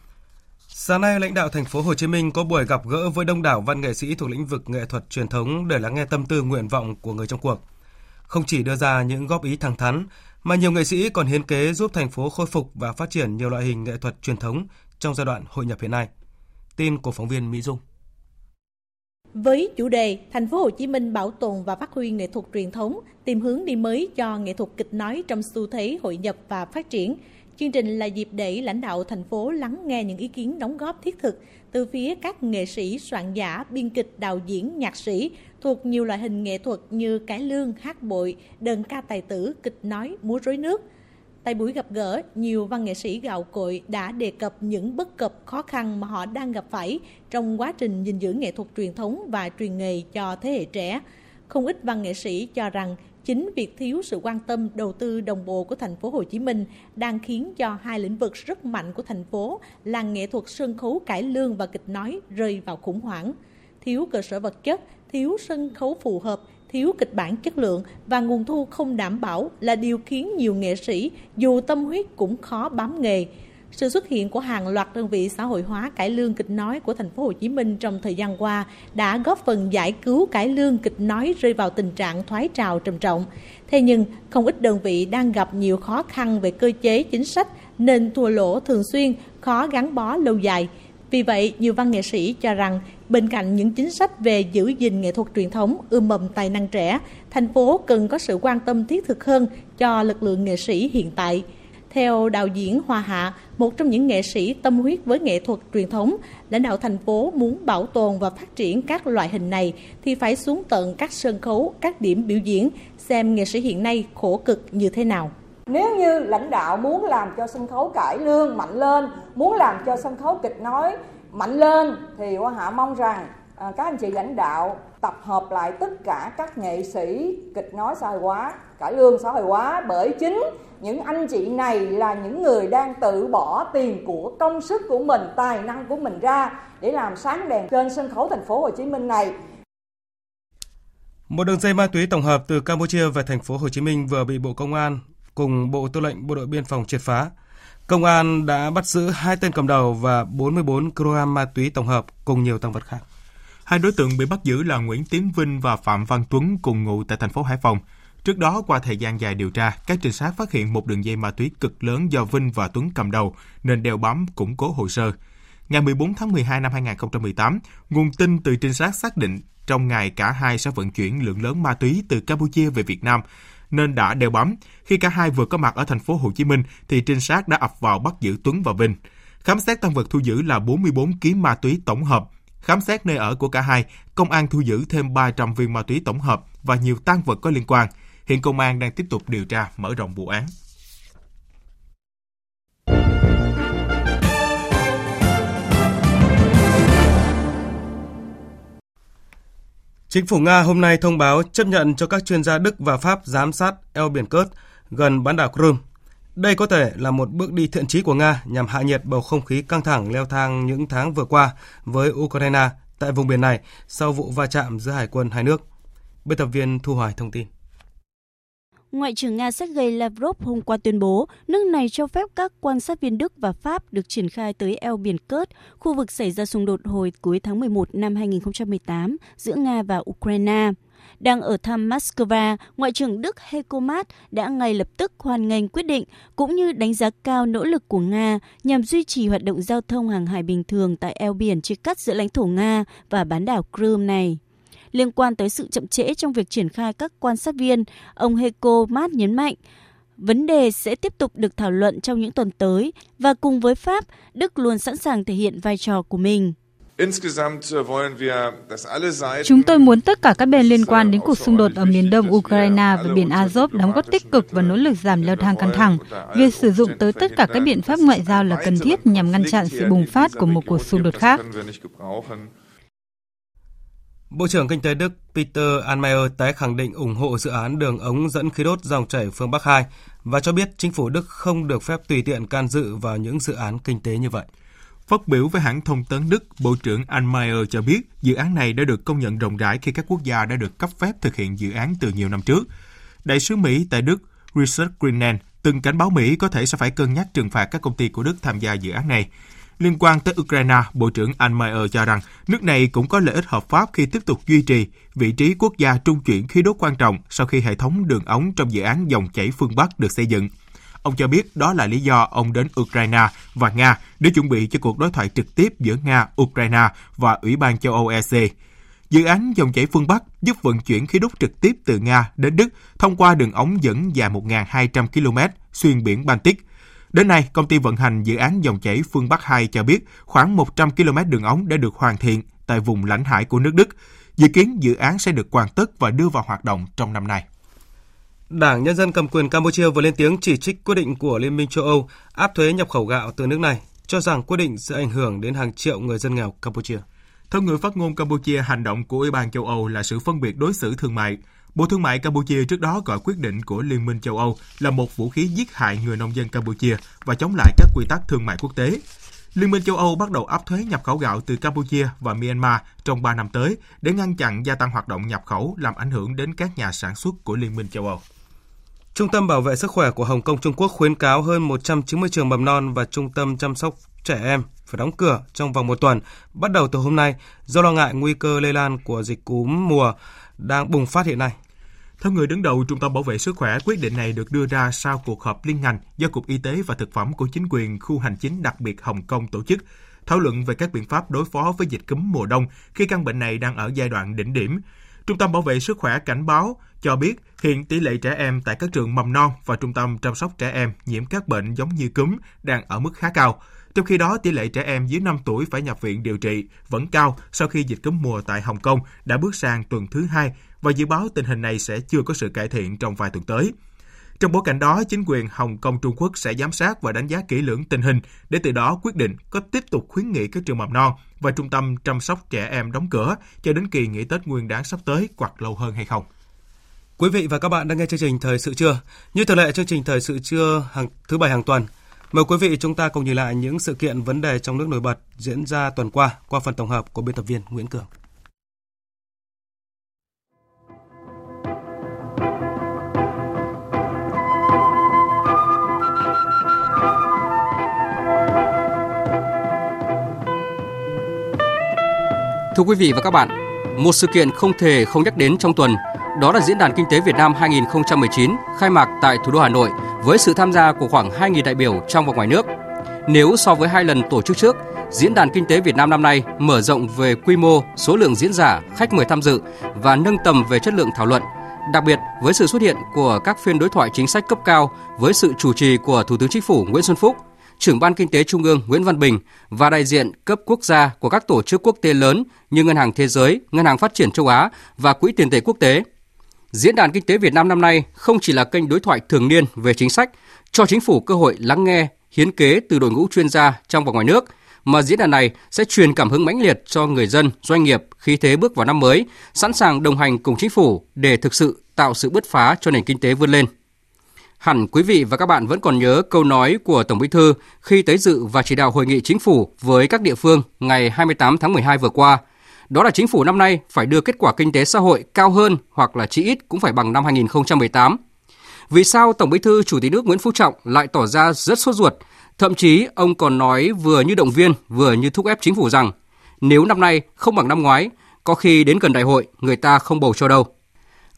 S1: Sáng nay, lãnh đạo thành phố Hồ Chí Minh có buổi gặp gỡ với đông đảo văn nghệ sĩ thuộc lĩnh vực nghệ thuật truyền thống để lắng nghe tâm tư nguyện vọng của người trong cuộc. Không chỉ đưa ra những góp ý thẳng thắn, mà nhiều nghệ sĩ còn hiến kế giúp thành phố khôi phục và phát triển nhiều loại hình nghệ thuật truyền thống trong giai đoạn hội nhập hiện nay. Tin của phóng viên Mỹ Dung.
S21: Với chủ đề Thành phố Hồ Chí Minh bảo tồn và phát huy nghệ thuật truyền thống, tìm hướng đi mới cho nghệ thuật kịch nói trong xu thế hội nhập và phát triển, chương trình là dịp để lãnh đạo thành phố lắng nghe những ý kiến đóng góp thiết thực từ phía các nghệ sĩ, soạn giả, biên kịch, đạo diễn, nhạc sĩ thuộc nhiều loại hình nghệ thuật như cải lương, hát bội, đơn ca tài tử, kịch nói, múa rối nước – Tại buổi gặp gỡ, nhiều văn nghệ sĩ gạo cội đã đề cập những bất cập khó khăn mà họ đang gặp phải trong quá trình gìn giữ nghệ thuật truyền thống và truyền nghề cho thế hệ trẻ. Không ít văn nghệ sĩ cho rằng chính việc thiếu sự quan tâm đầu tư đồng bộ của thành phố Hồ Chí Minh đang khiến cho hai lĩnh vực rất mạnh của thành phố là nghệ thuật sân khấu cải lương và kịch nói rơi vào khủng hoảng. Thiếu cơ sở vật chất, thiếu sân khấu phù hợp thiếu kịch bản chất lượng và nguồn thu không đảm bảo là điều khiến nhiều nghệ sĩ dù tâm huyết cũng khó bám nghề. Sự xuất hiện của hàng loạt đơn vị xã hội hóa cải lương kịch nói của thành phố Hồ Chí Minh trong thời gian qua đã góp phần giải cứu cải lương kịch nói rơi vào tình trạng thoái trào trầm trọng. Thế nhưng, không ít đơn vị đang gặp nhiều khó khăn về cơ chế chính sách nên thua lỗ thường xuyên, khó gắn bó lâu dài. Vì vậy, nhiều văn nghệ sĩ cho rằng bên cạnh những chính sách về giữ gìn nghệ thuật truyền thống, ươm mầm tài năng trẻ, thành phố cần có sự quan tâm thiết thực hơn cho lực lượng nghệ sĩ hiện tại. Theo đạo diễn Hoa Hạ, một trong những nghệ sĩ tâm huyết với nghệ thuật truyền thống, lãnh đạo thành phố muốn bảo tồn và phát triển các loại hình này thì phải xuống tận các sân khấu, các điểm biểu diễn, xem nghệ sĩ hiện nay khổ cực như thế nào.
S22: Nếu như lãnh đạo muốn làm cho sân khấu cải lương mạnh lên, muốn làm cho sân khấu kịch nói mạnh lên thì Hoa Hạ mong rằng à, các anh chị lãnh đạo tập hợp lại tất cả các nghệ sĩ kịch nói xã hội hóa, cải lương xã hội hóa bởi chính những anh chị này là những người đang tự bỏ tiền của công sức của mình, tài năng của mình ra để làm sáng đèn trên sân khấu thành phố Hồ Chí Minh này.
S1: Một đường dây ma túy tổng hợp từ Campuchia về thành phố Hồ Chí Minh vừa bị Bộ Công an cùng Bộ Tư lệnh Bộ đội Biên phòng triệt phá. Công an đã bắt giữ hai tên cầm đầu và 44 kg ma túy tổng hợp cùng nhiều tăng vật khác.
S2: Hai đối tượng bị bắt giữ là Nguyễn Tiến Vinh và Phạm Văn Tuấn cùng ngụ tại thành phố Hải Phòng. Trước đó, qua thời gian dài điều tra, các trinh sát phát hiện một đường dây ma túy cực lớn do Vinh và Tuấn cầm đầu, nên đeo bám củng cố hồ sơ. Ngày 14 tháng 12 năm 2018, nguồn tin từ trinh sát xác định trong ngày cả hai sẽ vận chuyển lượng lớn ma túy từ Campuchia về Việt Nam nên đã đeo bám. Khi cả hai vừa có mặt ở thành phố Hồ Chí Minh thì trinh sát đã ập vào bắt giữ Tuấn và Vinh. Khám xét tăng vật thu giữ là 44 kg ma túy tổng hợp. Khám xét nơi ở của cả hai, công an thu giữ thêm 300 viên ma túy tổng hợp và nhiều tăng vật có liên quan. Hiện công an đang tiếp tục điều tra mở rộng vụ án.
S1: Chính phủ Nga hôm nay thông báo chấp nhận cho các chuyên gia Đức và Pháp giám sát eo biển Cớt gần bán đảo Crimea. Đây có thể là một bước đi thiện chí của Nga nhằm hạ nhiệt bầu không khí căng thẳng leo thang những tháng vừa qua với Ukraine tại vùng biển này sau vụ va chạm giữa hải quân hai nước. Biên tập viên Thu Hoài thông tin.
S13: Ngoại trưởng Nga Sergei Lavrov hôm qua tuyên bố nước này cho phép các quan sát viên Đức và Pháp được triển khai tới eo biển Kerch, khu vực xảy ra xung đột hồi cuối tháng 11 năm 2018 giữa Nga và Ukraine. Đang ở thăm Moscow, Ngoại trưởng Đức Heiko Maas đã ngay lập tức hoan nghênh quyết định cũng như đánh giá cao nỗ lực của Nga nhằm duy trì hoạt động giao thông hàng hải bình thường tại eo biển chia cắt giữa lãnh thổ Nga và bán đảo Crimea này. Liên quan tới sự chậm trễ trong việc triển khai các quan sát viên, ông Heiko Maas nhấn mạnh, vấn đề sẽ tiếp tục được thảo luận trong những tuần tới và cùng với Pháp, Đức luôn sẵn sàng thể hiện vai trò của mình.
S12: Chúng tôi muốn tất cả các bên liên quan đến cuộc xung đột ở miền đông Ukraine và biển Azov đóng góp tích cực vào nỗ lực giảm leo thang căng thẳng. Việc sử dụng tới tất cả các biện pháp ngoại giao là cần thiết nhằm ngăn chặn sự bùng phát của một cuộc xung đột khác.
S1: Bộ trưởng Kinh tế Đức Peter Anmeier tái khẳng định ủng hộ dự án đường ống dẫn khí đốt dòng chảy phương Bắc 2 và cho biết chính phủ Đức không được phép tùy tiện can dự vào những dự án kinh tế như vậy.
S2: Phát biểu với hãng thông tấn Đức, Bộ trưởng Anmeier cho biết dự án này đã được công nhận rộng rãi khi các quốc gia đã được cấp phép thực hiện dự án từ nhiều năm trước. Đại sứ Mỹ tại Đức Richard Greenland từng cảnh báo Mỹ có thể sẽ phải cân nhắc trừng phạt các công ty của Đức tham gia dự án này. Liên quan tới Ukraine, Bộ trưởng Anmayer cho rằng nước này cũng có lợi ích hợp pháp khi tiếp tục duy trì vị trí quốc gia trung chuyển khí đốt quan trọng sau khi hệ thống đường ống trong dự án dòng chảy phương Bắc được xây dựng. Ông cho biết đó là lý do ông đến Ukraine và Nga để chuẩn bị cho cuộc đối thoại trực tiếp giữa Nga, Ukraine và Ủy ban châu Âu EC. Dự án dòng chảy phương Bắc giúp vận chuyển khí đốt trực tiếp từ Nga đến Đức thông qua đường ống dẫn dài 1.200 km xuyên biển Baltic. Đến nay, công ty vận hành dự án dòng chảy phương Bắc 2 cho biết khoảng 100 km đường ống đã được hoàn thiện tại vùng lãnh hải của nước Đức. Dự kiến dự án sẽ được hoàn tất và đưa vào hoạt động trong năm nay.
S1: Đảng Nhân dân cầm quyền Campuchia vừa lên tiếng chỉ trích quyết định của Liên minh châu Âu áp thuế nhập khẩu gạo từ nước này, cho rằng quyết định sẽ ảnh hưởng đến hàng triệu người dân nghèo Campuchia.
S2: Theo người phát ngôn Campuchia, hành động của Ủy ban châu Âu là sự phân biệt đối xử thương mại. Bộ Thương mại Campuchia trước đó gọi quyết định của Liên minh châu Âu là một vũ khí giết hại người nông dân Campuchia và chống lại các quy tắc thương mại quốc tế. Liên minh châu Âu bắt đầu áp thuế nhập khẩu gạo từ Campuchia và Myanmar trong 3 năm tới để ngăn chặn gia tăng hoạt động nhập khẩu làm ảnh hưởng đến các nhà sản xuất của Liên minh châu Âu.
S1: Trung tâm Bảo vệ Sức khỏe của Hồng Kông Trung Quốc khuyến cáo hơn 190 trường mầm non và trung tâm chăm sóc trẻ em phải đóng cửa trong vòng một tuần, bắt đầu từ hôm nay, do lo ngại nguy cơ lây lan của dịch cúm mùa đang bùng phát hiện nay.
S2: Theo người đứng đầu Trung tâm Bảo vệ Sức khỏe, quyết định này được đưa ra sau cuộc họp liên ngành do Cục Y tế và Thực phẩm của chính quyền khu hành chính đặc biệt Hồng Kông tổ chức, thảo luận về các biện pháp đối phó với dịch cúm mùa đông khi căn bệnh này đang ở giai đoạn đỉnh điểm. Trung tâm Bảo vệ Sức khỏe cảnh báo cho biết hiện tỷ lệ trẻ em tại các trường mầm non và trung tâm chăm sóc trẻ em nhiễm các bệnh giống như cúm đang ở mức khá cao. Trong khi đó, tỷ lệ trẻ em dưới 5 tuổi phải nhập viện điều trị vẫn cao sau khi dịch cúm mùa tại Hồng Kông đã bước sang tuần thứ hai và dự báo tình hình này sẽ chưa có sự cải thiện trong vài tuần tới. Trong bối cảnh đó, chính quyền Hồng Kông Trung Quốc sẽ giám sát và đánh giá kỹ lưỡng tình hình để từ đó quyết định có tiếp tục khuyến nghị các trường mầm non và trung tâm chăm sóc trẻ em đóng cửa cho đến kỳ nghỉ Tết Nguyên đán sắp tới hoặc lâu hơn hay không.
S1: Quý vị và các bạn đang nghe chương trình Thời sự trưa. Như thường lệ chương trình Thời sự trưa hàng thứ bảy hàng tuần. Mời quý vị chúng ta cùng nhìn lại những sự kiện vấn đề trong nước nổi bật diễn ra tuần qua qua phần tổng hợp của biên tập viên Nguyễn Cường.
S23: Thưa quý vị và các bạn, một sự kiện không thể không nhắc đến trong tuần, đó là Diễn đàn Kinh tế Việt Nam 2019 khai mạc tại thủ đô Hà Nội với sự tham gia của khoảng 2.000 đại biểu trong và ngoài nước. Nếu so với hai lần tổ chức trước, Diễn đàn Kinh tế Việt Nam năm nay mở rộng về quy mô, số lượng diễn giả, khách mời tham dự và nâng tầm về chất lượng thảo luận, đặc biệt với sự xuất hiện của các phiên đối thoại chính sách cấp cao với sự chủ trì của Thủ tướng Chính phủ Nguyễn Xuân Phúc, trưởng ban kinh tế Trung ương Nguyễn Văn Bình và đại diện cấp quốc gia của các tổ chức quốc tế lớn như Ngân hàng Thế giới, Ngân hàng Phát triển châu Á và Quỹ tiền tệ quốc tế. Diễn đàn Kinh tế Việt Nam năm nay không chỉ là kênh đối thoại thường niên về chính sách, cho chính phủ cơ hội lắng nghe, hiến kế từ đội ngũ chuyên gia trong và ngoài nước, mà diễn đàn này sẽ truyền cảm hứng mãnh liệt cho người dân, doanh nghiệp khi thế bước vào năm mới, sẵn sàng đồng hành cùng chính phủ để thực sự tạo sự bứt phá cho nền kinh tế vươn lên. Hẳn quý vị và các bạn vẫn còn nhớ câu nói của Tổng Bí thư khi tới dự và chỉ đạo hội nghị chính phủ với các địa phương ngày 28 tháng 12 vừa qua. Đó là chính phủ năm nay phải đưa kết quả kinh tế xã hội cao hơn hoặc là chỉ ít cũng phải bằng năm 2018. Vì sao Tổng Bí thư Chủ tịch nước Nguyễn Phú Trọng lại tỏ ra rất sốt ruột? Thậm chí ông còn nói vừa như động viên vừa như thúc ép chính phủ rằng nếu năm nay không bằng năm ngoái, có khi đến gần đại hội người ta không bầu cho đâu.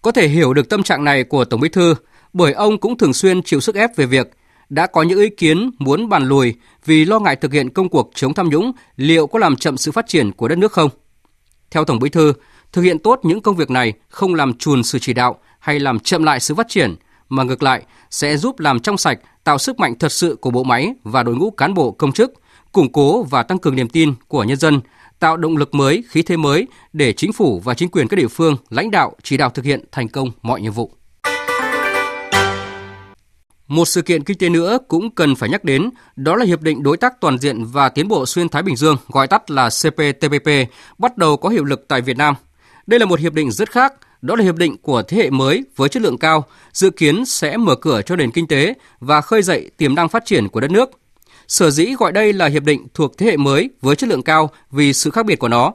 S23: Có thể hiểu được tâm trạng này của Tổng Bí thư bởi ông cũng thường xuyên chịu sức ép về việc đã có những ý kiến muốn bàn lùi vì lo ngại thực hiện công cuộc chống tham nhũng liệu có làm chậm sự phát triển của đất nước không. Theo Tổng Bí thư, thực hiện tốt những công việc này không làm chùn sự chỉ đạo hay làm chậm lại sự phát triển, mà ngược lại sẽ giúp làm trong sạch, tạo sức mạnh thật sự của bộ máy và đội ngũ cán bộ công chức, củng cố và tăng cường niềm tin của nhân dân, tạo động lực mới, khí thế mới để chính phủ và chính quyền các địa phương lãnh đạo chỉ đạo thực hiện thành công mọi nhiệm vụ. Một sự kiện kinh tế nữa cũng cần phải nhắc đến, đó là Hiệp định Đối tác Toàn diện và Tiến bộ Xuyên Thái Bình Dương, gọi tắt là CPTPP, bắt đầu có hiệu lực tại Việt Nam. Đây là một hiệp định rất khác, đó là hiệp định của thế hệ mới với chất lượng cao, dự kiến sẽ mở cửa cho nền kinh tế và khơi dậy tiềm năng phát triển của đất nước. Sở dĩ gọi đây là hiệp định thuộc thế hệ mới với chất lượng cao vì sự khác biệt của nó.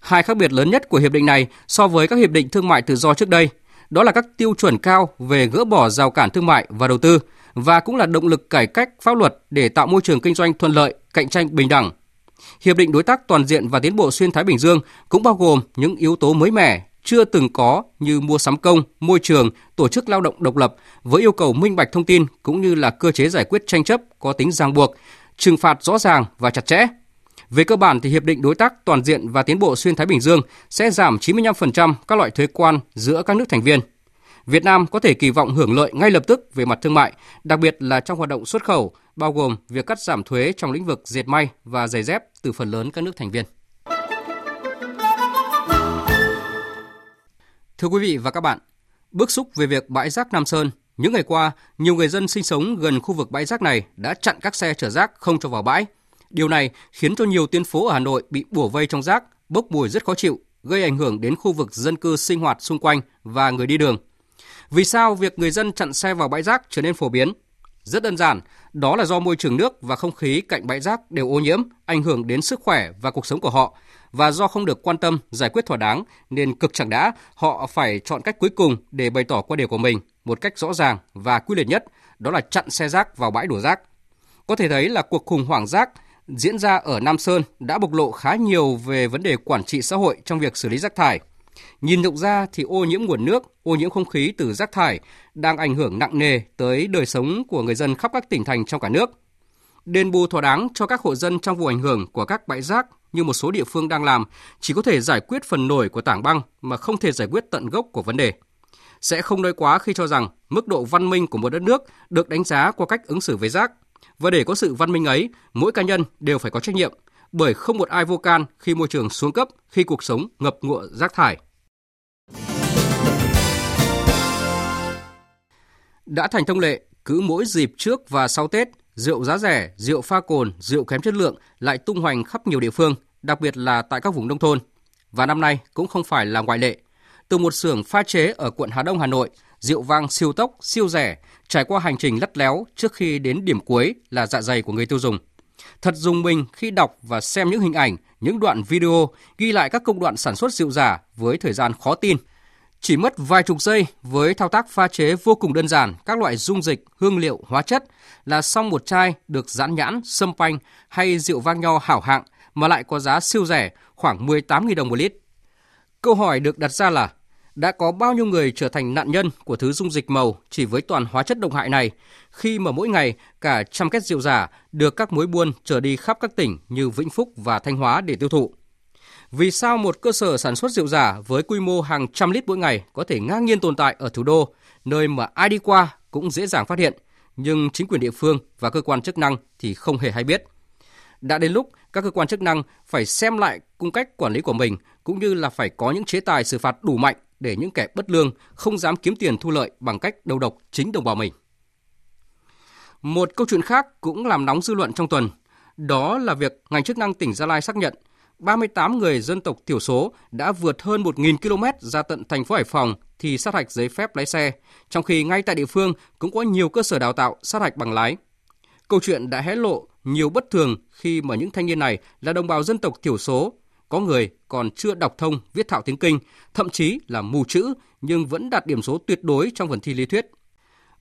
S23: Hai khác biệt lớn nhất của hiệp định này so với các hiệp định thương mại tự do trước đây, đó là các tiêu chuẩn cao về gỡ bỏ rào cản thương mại và đầu tư và cũng là động lực cải cách pháp luật để tạo môi trường kinh doanh thuận lợi, cạnh tranh bình đẳng. Hiệp định đối tác toàn diện và tiến bộ xuyên Thái Bình Dương cũng bao gồm những yếu tố mới mẻ chưa từng có như mua sắm công, môi trường, tổ chức lao động độc lập với yêu cầu minh bạch thông tin cũng như là cơ chế giải quyết tranh chấp có tính ràng buộc, trừng phạt rõ ràng và chặt chẽ. Về cơ bản thì hiệp định đối tác toàn diện và tiến bộ xuyên Thái Bình Dương sẽ giảm 95% các loại thuế quan giữa các nước thành viên. Việt Nam có thể kỳ vọng hưởng lợi ngay lập tức về mặt thương mại, đặc biệt là trong hoạt động xuất khẩu, bao gồm việc cắt giảm thuế trong lĩnh vực dệt may và giày dép từ phần lớn các nước thành viên. Thưa quý vị và các bạn, bức xúc về việc bãi rác Nam Sơn, những ngày qua, nhiều người dân sinh sống gần khu vực bãi rác này đã chặn các xe chở rác không cho vào bãi. Điều này khiến cho nhiều tuyến phố ở Hà Nội bị bủa vây trong rác, bốc mùi rất khó chịu, gây ảnh hưởng đến khu vực dân cư sinh hoạt xung quanh và người đi đường. Vì sao việc người dân chặn xe vào bãi rác trở nên phổ biến? Rất đơn giản, đó là do môi trường nước và không khí cạnh bãi rác đều ô nhiễm, ảnh hưởng đến sức khỏe và cuộc sống của họ và do không được quan tâm giải quyết thỏa đáng nên cực chẳng đã họ phải chọn cách cuối cùng để bày tỏ quan điểm của mình một cách rõ ràng và quyết liệt nhất, đó là chặn xe rác vào bãi đổ rác. Có thể thấy là cuộc khủng hoảng rác diễn ra ở Nam Sơn đã bộc lộ khá nhiều về vấn đề quản trị xã hội trong việc xử lý rác thải. Nhìn rộng ra thì ô nhiễm nguồn nước, ô nhiễm không khí từ rác thải đang ảnh hưởng nặng nề tới đời sống của người dân khắp các tỉnh thành trong cả nước. Đền bù thỏa đáng cho các hộ dân trong vùng ảnh hưởng của các bãi rác như một số địa phương đang làm chỉ có thể giải quyết phần nổi của tảng băng mà không thể giải quyết tận gốc của vấn đề. Sẽ không nói quá khi cho rằng mức độ văn minh của một đất nước được đánh giá qua cách ứng xử với rác. Và để có sự văn minh ấy, mỗi cá nhân đều phải có trách nhiệm, bởi không một ai vô can khi môi trường xuống cấp, khi cuộc sống ngập ngụa rác thải. Đã thành thông lệ, cứ mỗi dịp trước và sau Tết, rượu giá rẻ, rượu pha cồn, rượu kém chất lượng lại tung hoành khắp nhiều địa phương, đặc biệt là tại các vùng nông thôn. Và năm nay cũng không phải là ngoại lệ. Từ một xưởng pha chế ở quận Hà Đông, Hà Nội, rượu vang siêu tốc, siêu rẻ, trải qua hành trình lắt léo trước khi đến điểm cuối là dạ dày của người tiêu dùng. Thật dùng mình khi đọc và xem những hình ảnh, những đoạn video ghi lại các công đoạn sản xuất rượu giả với thời gian khó tin – chỉ mất vài chục giây với thao tác pha chế vô cùng đơn giản các loại dung dịch, hương liệu, hóa chất là xong một chai được dán nhãn, sâm panh hay rượu vang nho hảo hạng mà lại có giá siêu rẻ khoảng 18.000 đồng một lít. Câu hỏi được đặt ra là đã có bao nhiêu người trở thành nạn nhân của thứ dung dịch màu chỉ với toàn hóa chất độc hại này khi mà mỗi ngày cả trăm két rượu giả được các mối buôn trở đi khắp các tỉnh như Vĩnh Phúc và Thanh Hóa để tiêu thụ. Vì sao một cơ sở sản xuất rượu giả với quy mô hàng trăm lít mỗi ngày có thể ngang nhiên tồn tại ở thủ đô, nơi mà ai đi qua cũng dễ dàng phát hiện, nhưng chính quyền địa phương và cơ quan chức năng thì không hề hay biết. Đã đến lúc các cơ quan chức năng phải xem lại cung cách quản lý của mình cũng như là phải có những chế tài xử phạt đủ mạnh để những kẻ bất lương không dám kiếm tiền thu lợi bằng cách đầu độc chính đồng bào mình. Một câu chuyện khác cũng làm nóng dư luận trong tuần Đó là việc ngành chức năng tỉnh Gia Lai xác nhận 38 người dân tộc thiểu số đã vượt hơn 1.000 km ra tận thành phố Hải Phòng thì sát hạch giấy phép lái xe, trong khi ngay tại địa phương cũng có nhiều cơ sở đào tạo sát hạch bằng lái. Câu chuyện đã hé lộ nhiều bất thường khi mà những thanh niên này là đồng bào dân tộc thiểu số, có người còn chưa đọc thông, viết thạo tiếng Kinh, thậm chí là mù chữ nhưng vẫn đạt điểm số tuyệt đối trong phần thi lý thuyết.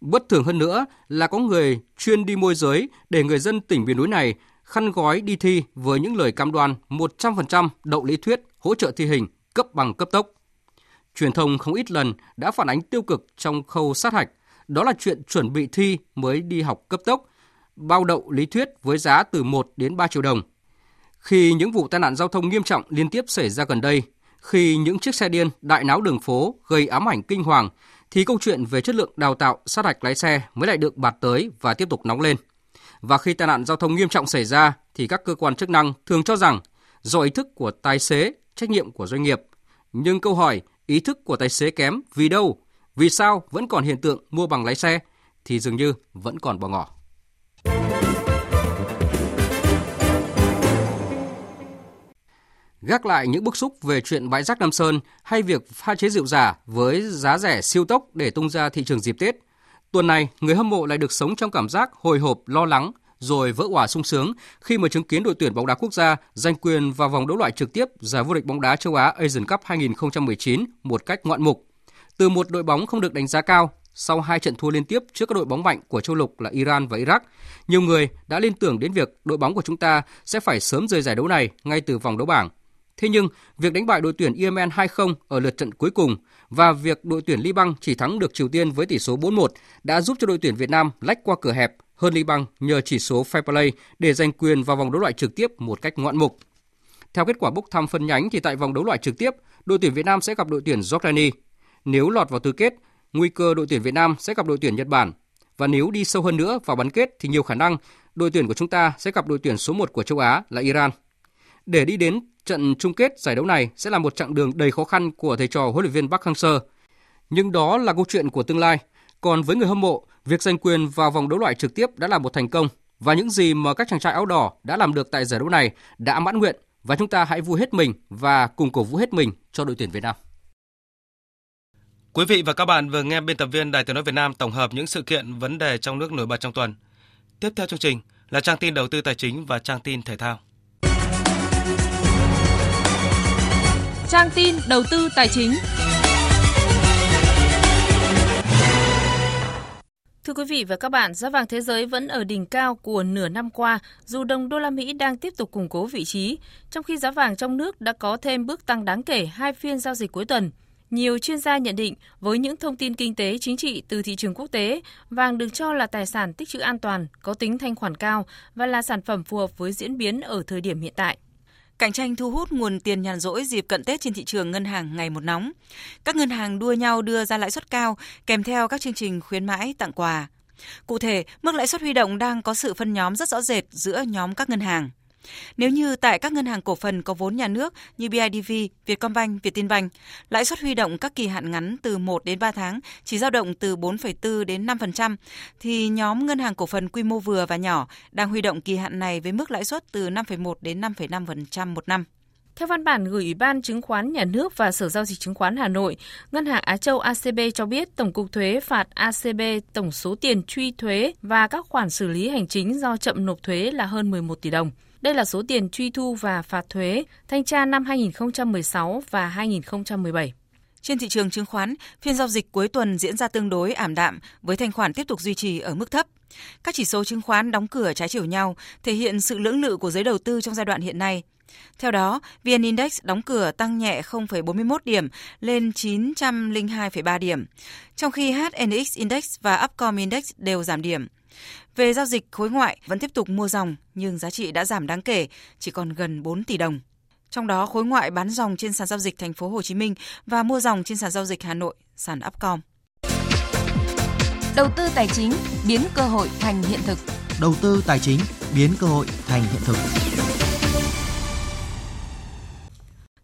S23: Bất thường hơn nữa là có người chuyên đi môi giới để người dân tỉnh miền núi này khăn gói đi thi với những lời cam đoan 100% đậu lý thuyết, hỗ trợ thi hình, cấp bằng cấp tốc. Truyền thông không ít lần đã phản ánh tiêu cực trong khâu sát hạch, đó là chuyện chuẩn bị thi mới đi học cấp tốc, bao đậu lý thuyết với giá từ 1 đến 3 triệu đồng. Khi những vụ tai nạn giao thông nghiêm trọng liên tiếp xảy ra gần đây, khi những chiếc xe điên đại náo đường phố gây ám ảnh kinh hoàng, thì câu chuyện về chất lượng đào tạo sát hạch lái xe mới lại được bạt tới và tiếp tục nóng lên. Và khi tai nạn giao thông nghiêm trọng xảy ra thì các cơ quan chức năng thường cho rằng do ý thức của tài xế, trách nhiệm của doanh nghiệp. Nhưng câu hỏi ý thức của tài xế kém vì đâu? Vì sao vẫn còn hiện tượng mua bằng lái xe thì dường như vẫn còn bỏ ngỏ. Gác lại những bức xúc về chuyện bãi rác Nam Sơn hay việc pha chế rượu giả với giá rẻ siêu tốc để tung ra thị trường dịp Tết, tuần này người hâm mộ lại được sống trong cảm giác hồi hộp, lo lắng rồi vỡ òa sung sướng khi mà chứng kiến đội tuyển bóng đá quốc gia giành quyền vào vòng đấu loại trực tiếp giải vô địch bóng đá châu Á Asian Cup 2019 một cách ngoạn mục. Từ một đội bóng không được đánh giá cao, sau hai trận thua liên tiếp trước các đội bóng mạnh của châu lục là Iran và Iraq, nhiều người đã liên tưởng đến việc đội bóng của chúng ta sẽ phải sớm rời giải đấu này ngay từ vòng đấu bảng. Thế nhưng, việc đánh bại đội tuyển Yemen 2-0 ở lượt trận cuối cùng và việc đội tuyển Liban chỉ thắng được Triều Tiên với tỷ số 4-1 đã giúp cho đội tuyển Việt Nam lách qua cửa hẹp hơn Liban nhờ chỉ số fair play để giành quyền vào vòng đấu loại trực tiếp một cách ngoạn mục. Theo kết quả bốc thăm phân nhánh thì tại vòng đấu loại trực tiếp, đội tuyển Việt Nam sẽ gặp đội tuyển Jordani. Nếu lọt vào tứ kết, nguy cơ đội tuyển Việt Nam sẽ gặp đội tuyển Nhật Bản. Và nếu đi sâu hơn nữa vào bán kết thì nhiều khả năng đội tuyển của chúng ta sẽ gặp đội tuyển số 1 của châu Á là Iran. Để đi đến trận chung kết giải đấu này sẽ là một chặng đường đầy khó khăn của thầy trò huấn luyện viên Park Hang-seo. Nhưng đó là câu chuyện của tương lai. Còn với người hâm mộ, việc giành quyền vào vòng đấu loại trực tiếp đã là một thành công và những gì mà các chàng trai áo đỏ đã làm được tại giải đấu này đã mãn nguyện và chúng ta hãy vui hết mình và cùng cổ vũ hết mình cho đội tuyển Việt Nam.
S1: Quý vị và các bạn vừa nghe biên tập viên Đài Tiếng nói Việt Nam tổng hợp những sự kiện vấn đề trong nước nổi bật trong tuần. Tiếp theo chương trình là trang tin đầu tư tài chính và trang tin thể thao.
S24: Trang tin đầu tư tài chính. Thưa quý vị và các bạn, giá vàng thế giới vẫn ở đỉnh cao của nửa năm qua, dù đồng đô la Mỹ đang tiếp tục củng cố vị trí, trong khi giá vàng trong nước đã có thêm bước tăng đáng kể hai phiên giao dịch cuối tuần. Nhiều chuyên gia nhận định với những thông tin kinh tế chính trị từ thị trường quốc tế, vàng được cho là tài sản tích trữ an toàn, có tính thanh khoản cao và là sản phẩm phù hợp với diễn biến ở thời điểm hiện tại.
S25: Cạnh tranh thu hút nguồn tiền nhàn rỗi dịp cận Tết trên thị trường ngân hàng ngày một nóng. Các ngân hàng đua nhau đưa ra lãi suất cao kèm theo các chương trình khuyến mãi tặng quà. Cụ thể, mức lãi suất huy động đang có sự phân nhóm rất rõ rệt giữa nhóm các ngân hàng. Nếu như tại các ngân hàng cổ phần có vốn nhà nước như BIDV, Vietcombank, Vietinbank, lãi suất huy động các kỳ hạn ngắn từ 1 đến 3 tháng chỉ dao động từ 4,4 đến 5%, thì nhóm ngân hàng cổ phần quy mô vừa và nhỏ đang huy động kỳ hạn này với mức lãi suất từ 5,1 đến 5,5% một năm.
S24: Theo văn bản gửi Ủy ban Chứng khoán Nhà nước và Sở Giao dịch Chứng khoán Hà Nội, Ngân hàng Á Châu ACB cho biết Tổng cục Thuế phạt ACB tổng số tiền truy thuế và các khoản xử lý hành chính do chậm nộp thuế là hơn 11 tỷ đồng. Đây là số tiền truy thu và phạt thuế thanh tra năm 2016 và 2017.
S25: Trên thị trường chứng khoán, phiên giao dịch cuối tuần diễn ra tương đối ảm đạm với thanh khoản tiếp tục duy trì ở mức thấp. Các chỉ số chứng khoán đóng cửa trái chiều nhau, thể hiện sự lưỡng lự của giới đầu tư trong giai đoạn hiện nay. Theo đó, VN Index đóng cửa tăng nhẹ 0,41 điểm lên 902,3 điểm, trong khi HNX Index và Upcom Index đều giảm điểm. Về giao dịch khối ngoại vẫn tiếp tục mua dòng nhưng giá trị đã giảm đáng kể, chỉ còn gần 4 tỷ đồng. Trong đó khối ngoại bán dòng trên sàn giao dịch thành phố Hồ Chí Minh và mua dòng trên sàn giao dịch Hà Nội, sàn Upcom.
S24: Đầu tư tài chính biến cơ hội thành hiện thực.
S26: Đầu tư tài chính biến cơ hội thành hiện thực.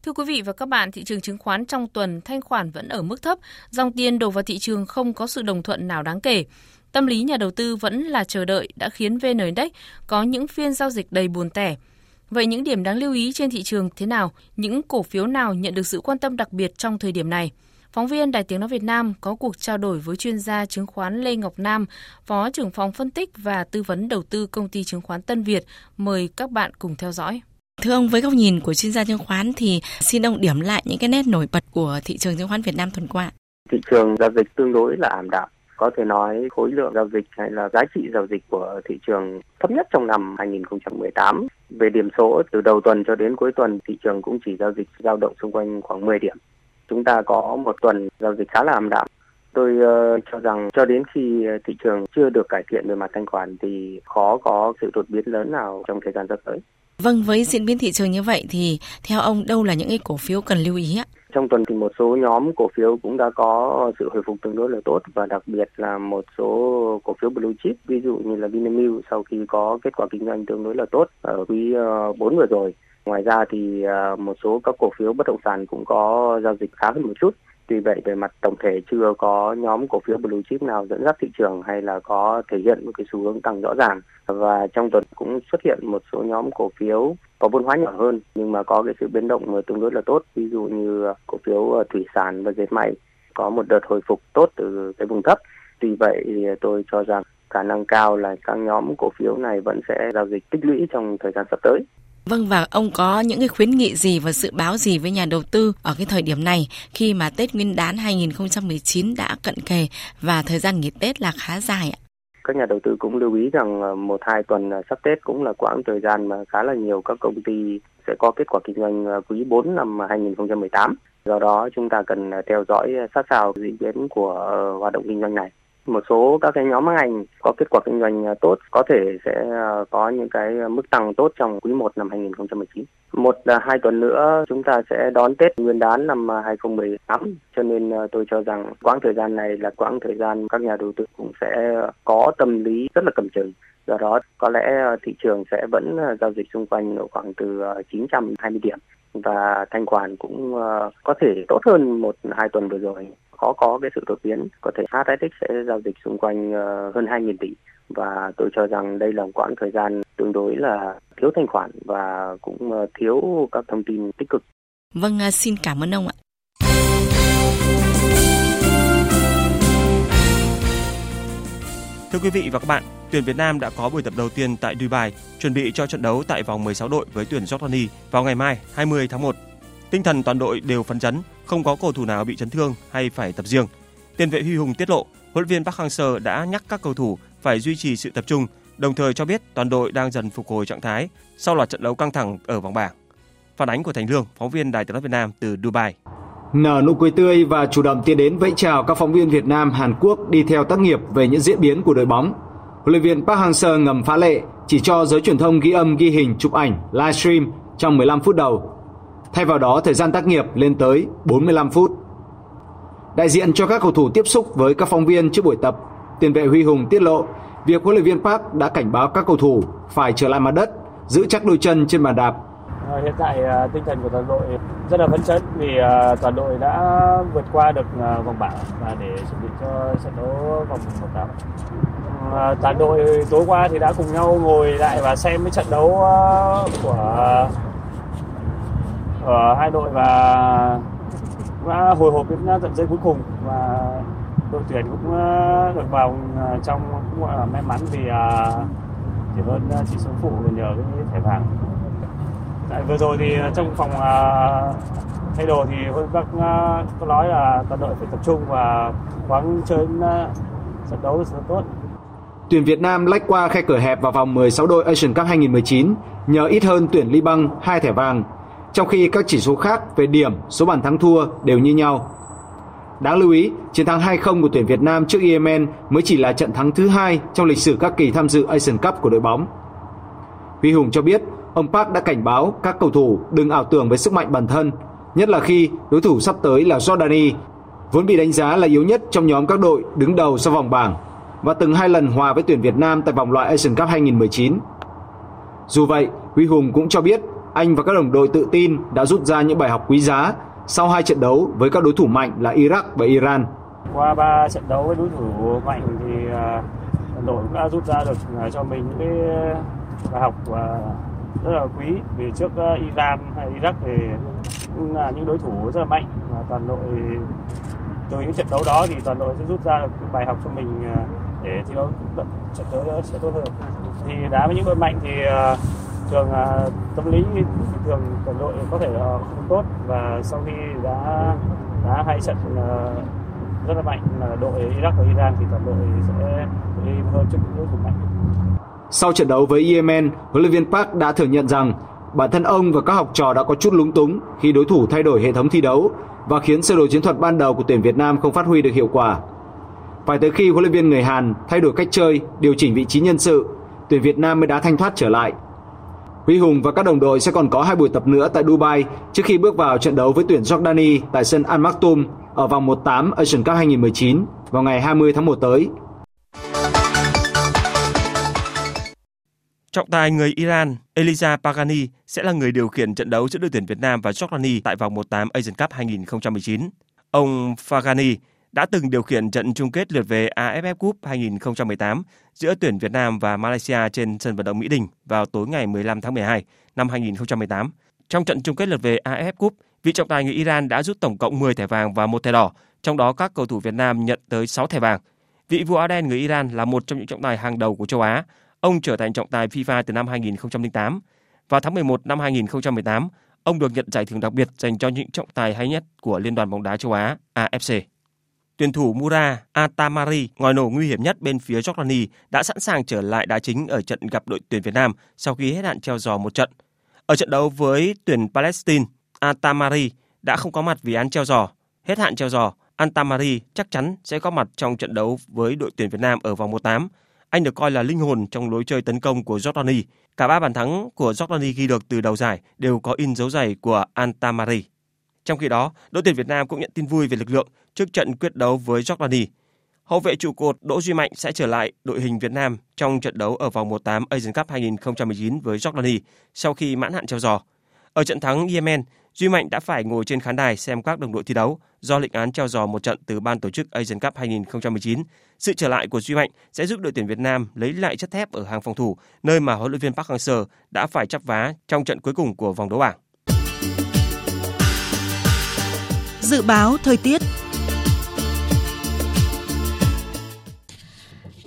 S24: Thưa quý vị và các bạn, thị trường chứng khoán trong tuần thanh khoản vẫn ở mức thấp, dòng tiền đổ vào thị trường không có sự đồng thuận nào đáng kể. Tâm lý nhà đầu tư vẫn là chờ đợi đã khiến VN Index có những phiên giao dịch đầy buồn tẻ. Vậy những điểm đáng lưu ý trên thị trường thế nào? Những cổ phiếu nào nhận được sự quan tâm đặc biệt trong thời điểm này? Phóng viên Đài Tiếng Nói Việt Nam có cuộc trao đổi với chuyên gia chứng khoán Lê Ngọc Nam, Phó trưởng phòng phân tích và tư vấn đầu tư công ty chứng khoán Tân Việt. Mời các bạn cùng theo dõi.
S27: Thưa ông, với góc nhìn của chuyên gia chứng khoán thì xin ông điểm lại những cái nét nổi bật của thị trường chứng khoán Việt Nam tuần qua.
S28: Thị trường giao dịch tương đối là ảm đạm. Có thể nói khối lượng giao dịch hay là giá trị giao dịch của thị trường thấp nhất trong năm 2018. Về điểm số từ đầu tuần cho đến cuối tuần thị trường cũng chỉ giao dịch dao động xung quanh khoảng 10 điểm. Chúng ta có một tuần giao dịch khá là ảm đạm. Tôi uh, cho rằng cho đến khi thị trường chưa được cải thiện về mặt thanh khoản thì khó có sự đột biến lớn nào trong thời gian sắp tới.
S27: Vâng, với diễn biến thị trường như vậy thì theo ông đâu là những cái cổ phiếu cần lưu ý ạ?
S28: Trong tuần thì một số nhóm cổ phiếu cũng đã có sự hồi phục tương đối là tốt và đặc biệt là một số cổ phiếu blue chip, ví dụ như là Vinamilk sau khi có kết quả kinh doanh tương đối là tốt ở quý ờ, 4 vừa rồi. Ngoài ra thì ờ, một số các cổ phiếu bất động sản cũng có giao dịch khá hơn một chút. Tuy vậy về mặt tổng thể chưa có nhóm cổ phiếu blue chip nào dẫn dắt thị trường hay là có thể hiện một cái xu hướng tăng rõ ràng và trong tuần cũng xuất hiện một số nhóm cổ phiếu có vốn hóa nhỏ hơn, nhưng mà có cái sự biến động tương đối là tốt. Ví dụ như ờ, cổ phiếu ờ, thủy sản và dệt may có một đợt hồi phục tốt từ cái vùng thấp. Tuy vậy thì tôi cho rằng khả năng cao là các nhóm cổ phiếu này vẫn sẽ giao dịch tích lũy trong thời gian sắp tới.
S27: Vâng và ông có những cái khuyến nghị gì và dự báo gì với nhà đầu tư ở cái thời điểm này khi mà Tết Nguyên đán 2019 đã cận kề và thời gian nghỉ Tết là khá dài ạ?
S28: Các nhà đầu tư cũng lưu ý rằng ờ, một, hai tuần ờ, sắp Tết cũng là quãng thời gian mà khá là nhiều các công ty sẽ có kết quả kinh doanh ờ, quý 4 năm 2018. Do đó chúng ta cần theo dõi sát sao diễn biến của hoạt động kinh doanh này một số các cái nhóm ngành có kết quả kinh doanh à, tốt có thể sẽ à, có những cái mức tăng tốt trong quý 1 năm 2019. Một à, hai tuần nữa chúng ta sẽ đón Tết Nguyên đán năm 2018 cho nên tôi cho rằng quãng thời gian này là quãng thời gian các nhà đầu tư cũng sẽ có tâm lý rất là cầm chừng. Do đó có lẽ thị trường sẽ vẫn giao dịch xung quanh khoảng từ 920 điểm và thanh khoản cũng có thể tốt hơn một hai tuần vừa rồi khó có cái sự đột biến có thể HSX sẽ giao dịch xung quanh uh, hơn 2.000 tỷ và tôi cho rằng đây là một quãng thời gian tương đối là thiếu thanh khoản và cũng uh, thiếu các thông tin tích cực.
S27: Vâng, xin cảm ơn ông ạ.
S29: Thưa quý vị và các bạn, tuyển Việt Nam đã có buổi tập đầu tiên tại Dubai, chuẩn bị cho trận đấu tại vòng 16 đội với tuyển Jordani vào ngày mai 20 tháng 1 Tinh thần toàn đội đều phấn chấn, không có cầu thủ nào bị chấn thương hay phải tập riêng. Tiền vệ Huy Hùng tiết lộ, huấn luyện viên Park Hang-seo đã nhắc các cầu thủ phải duy trì sự tập trung, đồng thời cho biết toàn đội đang dần phục hồi trạng thái sau loạt trận đấu căng thẳng ở vòng bảng. Phản ánh của Thành Lương, phóng viên Đài Tiếng nói Việt Nam từ Dubai.
S30: Nở nụ cười tươi và chủ động tiến đến vẫy chào các phóng viên Việt Nam, Hàn Quốc đi theo tác nghiệp về những diễn biến của đội bóng. Huấn luyện viên Park Hang-seo ngầm phá lệ, chỉ cho giới truyền thông ghi âm ghi hình chụp ảnh livestream trong 15 phút đầu Thay vào đó, thời gian tác nghiệp lên tới 45 phút. Đại diện cho các cầu thủ tiếp xúc với các phóng viên trước buổi tập, tiền vệ Huy Hùng tiết lộ việc huấn luyện viên Park đã cảnh báo các cầu thủ phải trở lại mặt đất, giữ chắc đôi chân trên bàn đạp.
S25: Ờ, hiện tại ờ, tinh thần của toàn đội rất là phấn chấn vì ờ, toàn đội đã vượt qua được vòng bảng và để chuẩn bị cho trận đấu vòng 18. Toàn đội tối qua thì đã cùng nhau ngồi lại và xem cái trận đấu của ở hai đội và đã hồi hộp đến tận giây cuối cùng và đội tuyển cũng được vào trong, cũng gọi là may mắn vì chỉ hơn chỉ số phụ nhờ cái thẻ vàng Đấy, vừa rồi thì ờ, trong phòng ờ, thay đồ thì huấn các ờ, có nói là toàn đội phải tập trung và quán chơi trận đấu rất tốt
S30: Tuyển Việt Nam lách qua khe cửa hẹp vào vòng 16 đội Asian Cup 2019 nhờ ít hơn tuyển Liban hai thẻ vàng trong khi các chỉ số khác về điểm, số bàn thắng thua đều như nhau. Đáng lưu ý, chiến thắng 2-0 của tuyển Việt Nam trước Yemen mới chỉ là trận thắng thứ hai trong lịch sử các kỳ tham dự Asian Cup của đội bóng. Huy Hùng cho biết, ông Park đã cảnh báo các cầu thủ đừng ảo tưởng với sức mạnh bản thân, nhất là khi đối thủ sắp tới là Jordani, vốn bị đánh giá là yếu nhất trong nhóm các đội đứng đầu sau vòng bảng và từng hai lần hòa với tuyển Việt Nam tại vòng loại Asian Cup 2019. Dù vậy, Huy Hùng cũng cho biết anh và các đồng đội tự tin đã rút ra những bài học quý giá sau hai trận đấu với các đối thủ mạnh là Iraq và Iran.
S25: Qua ba trận đấu với đối thủ mạnh thì à, đội cũng đã rút ra được à, cho mình những cái bài học à, rất là quý vì trước uh, Iran hay Iraq thì cũng là những đối thủ rất là mạnh và toàn đội từ những trận đấu đó thì toàn đội sẽ rút ra được bài học cho mình ờ, để thi đấu trận đấu sẽ tốt hơn. Thì đá với những đội mạnh thì uh, thường uh, tâm lý thường toàn đội có thể là không tốt và sau khi đã đá hai trận uh, rất là mạnh là đội Iraq và Iran thì toàn đội sẽ đi hơn trước những đối thủ mạnh.
S30: Sau trận đấu với Yemen, huấn luyện viên Park đã thừa nhận rằng bản thân ông và các học trò đã có chút lúng túng khi đối thủ thay đổi hệ thống thi đấu và khiến sơ đồ chiến thuật ban đầu của tuyển Việt Nam không phát huy được hiệu quả. Phải tới khi huấn luyện viên người Hàn thay đổi cách chơi, điều chỉnh vị trí nhân sự, tuyển Việt Nam mới đá thanh thoát trở lại. Huy Hùng và các đồng đội sẽ còn có hai buổi tập nữa tại Dubai trước khi bước vào trận đấu với tuyển Jordani tại sân Al Maktoum ở vòng 1/8 Asian Cup 2019 vào ngày 20 tháng 1 tới.
S29: Trọng tài người Iran Eliza Pagani sẽ là người điều khiển trận đấu giữa đội tuyển Việt Nam và Jordani tại vòng 1/8 Asian Cup 2019. Ông Pagani đã từng điều khiển trận chung kết lượt về AFF Cup 2018 giữa tuyển Việt Nam và Malaysia trên sân vận động Mỹ Đình vào tối ngày 15 tháng 12 năm 2018. Trong trận chung kết lượt về AFF Cup, vị trọng tài người Iran đã rút tổng cộng 10 thẻ vàng và một thẻ đỏ, trong đó các cầu thủ Việt Nam nhận tới 6 thẻ vàng. Vị vua áo đen người Iran là một trong những trọng tài hàng đầu của châu Á. Ông trở thành trọng tài FIFA từ năm 2008. Vào tháng 11 năm 2018, ông được nhận giải thưởng đặc biệt dành cho những trọng tài hay nhất của Liên đoàn bóng đá châu Á AFC. Tuyển thủ Mura Atamari, ngòi nổ nguy hiểm nhất bên phía Jordani, đã sẵn sàng trở lại đá chính ở trận gặp đội tuyển Việt Nam sau khi hết hạn treo giò một trận. Ở trận đấu với tuyển Palestine, Atamari đã không có mặt vì án treo giò. Hết hạn treo giò, Antamari chắc chắn sẽ có mặt trong trận đấu với đội tuyển Việt Nam ở vòng 1/8. Anh được coi là linh hồn trong lối chơi tấn công của Jordani. Cả ba bàn thắng của Jordani ghi được từ đầu giải đều có in dấu giày của Antamari. Trong khi đó, đội tuyển Việt Nam cũng nhận tin vui về lực lượng trước trận quyết đấu với Jordani. Hậu vệ trụ cột Đỗ Duy Mạnh sẽ trở lại đội hình Việt Nam trong trận đấu ở vòng 1/8 Asian Cup 2019 với Jordani sau khi mãn hạn treo giò. Ở trận thắng Yemen, Duy Mạnh đã phải ngồi trên khán đài xem các đồng đội thi đấu do lệnh án treo giò một trận từ ban tổ chức Asian Cup 2019. Sự trở lại của Duy Mạnh sẽ giúp đội tuyển Việt Nam lấy lại chất thép ở hàng phòng thủ, nơi mà huấn luyện viên Park Hang-seo đã phải chấp vá trong trận cuối cùng của vòng đấu bảng.
S26: Dự báo thời tiết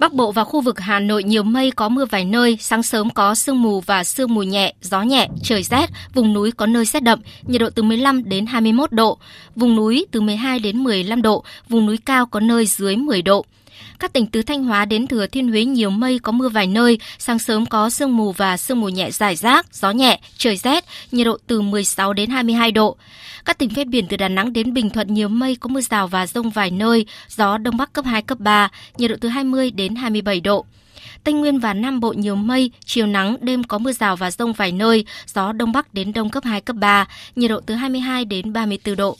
S31: Bắc Bộ và khu vực Hà Nội nhiều mây có mưa vài nơi, sáng sớm có sương mù và sương mù nhẹ, gió nhẹ, trời rét, vùng núi có nơi rét đậm, nhiệt độ từ 15 đến 21 độ, vùng núi từ 12 đến 15 độ, vùng núi cao có nơi dưới 10 độ. Các tỉnh từ Thanh Hóa đến Thừa Thiên Huế nhiều mây có mưa vài nơi, sáng sớm có sương mù và sương mù nhẹ rải rác, gió nhẹ, trời rét, nhiệt độ từ 16 đến 22 độ. Các tỉnh ven biển từ Đà Nẵng đến Bình Thuận nhiều mây có mưa rào và rông vài nơi, gió đông bắc cấp 2 cấp 3, nhiệt độ từ 20 đến 27 độ. Tây Nguyên và Nam Bộ nhiều mây, chiều nắng, đêm có mưa rào và rông vài nơi, gió đông bắc đến đông cấp 2 cấp 3, nhiệt độ từ 22 đến 34 độ.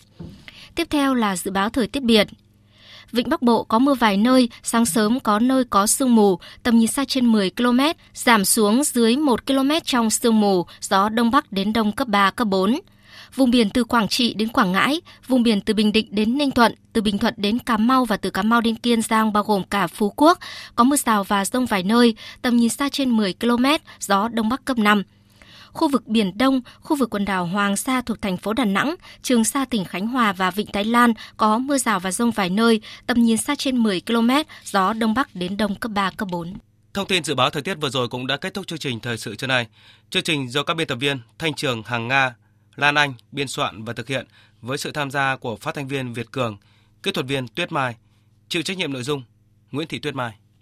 S31: Tiếp theo là dự báo thời tiết biển. Vịnh Bắc Bộ có mưa vài nơi, sáng sớm có nơi có sương mù, tầm nhìn xa trên 10 km, giảm xuống dưới 1 km trong sương mù, gió đông bắc đến đông cấp 3, cấp 4. Vùng biển từ Quảng Trị đến Quảng Ngãi, vùng biển từ Bình Định đến Ninh Thuận, từ Bình Thuận đến Cà Mau và từ Cà Mau đến Kiên Giang bao gồm cả Phú Quốc, có mưa rào và rông vài nơi, tầm nhìn xa trên 10 km, gió đông bắc cấp 5 khu vực Biển Đông, khu vực quần đảo Hoàng Sa thuộc thành phố Đà Nẵng, Trường Sa tỉnh Khánh Hòa và Vịnh Thái Lan có mưa rào và rông vài nơi, tầm nhìn xa trên 10 km, gió Đông Bắc đến Đông cấp 3, cấp 4.
S1: Thông tin dự báo thời tiết vừa rồi cũng đã kết thúc chương trình thời sự trưa nay. Chương trình do các biên tập viên Thanh Trường, Hàng Nga, Lan Anh biên soạn và thực hiện với sự tham gia của phát thanh viên Việt Cường, kỹ thuật viên Tuyết Mai, chịu trách nhiệm nội dung Nguyễn Thị Tuyết Mai.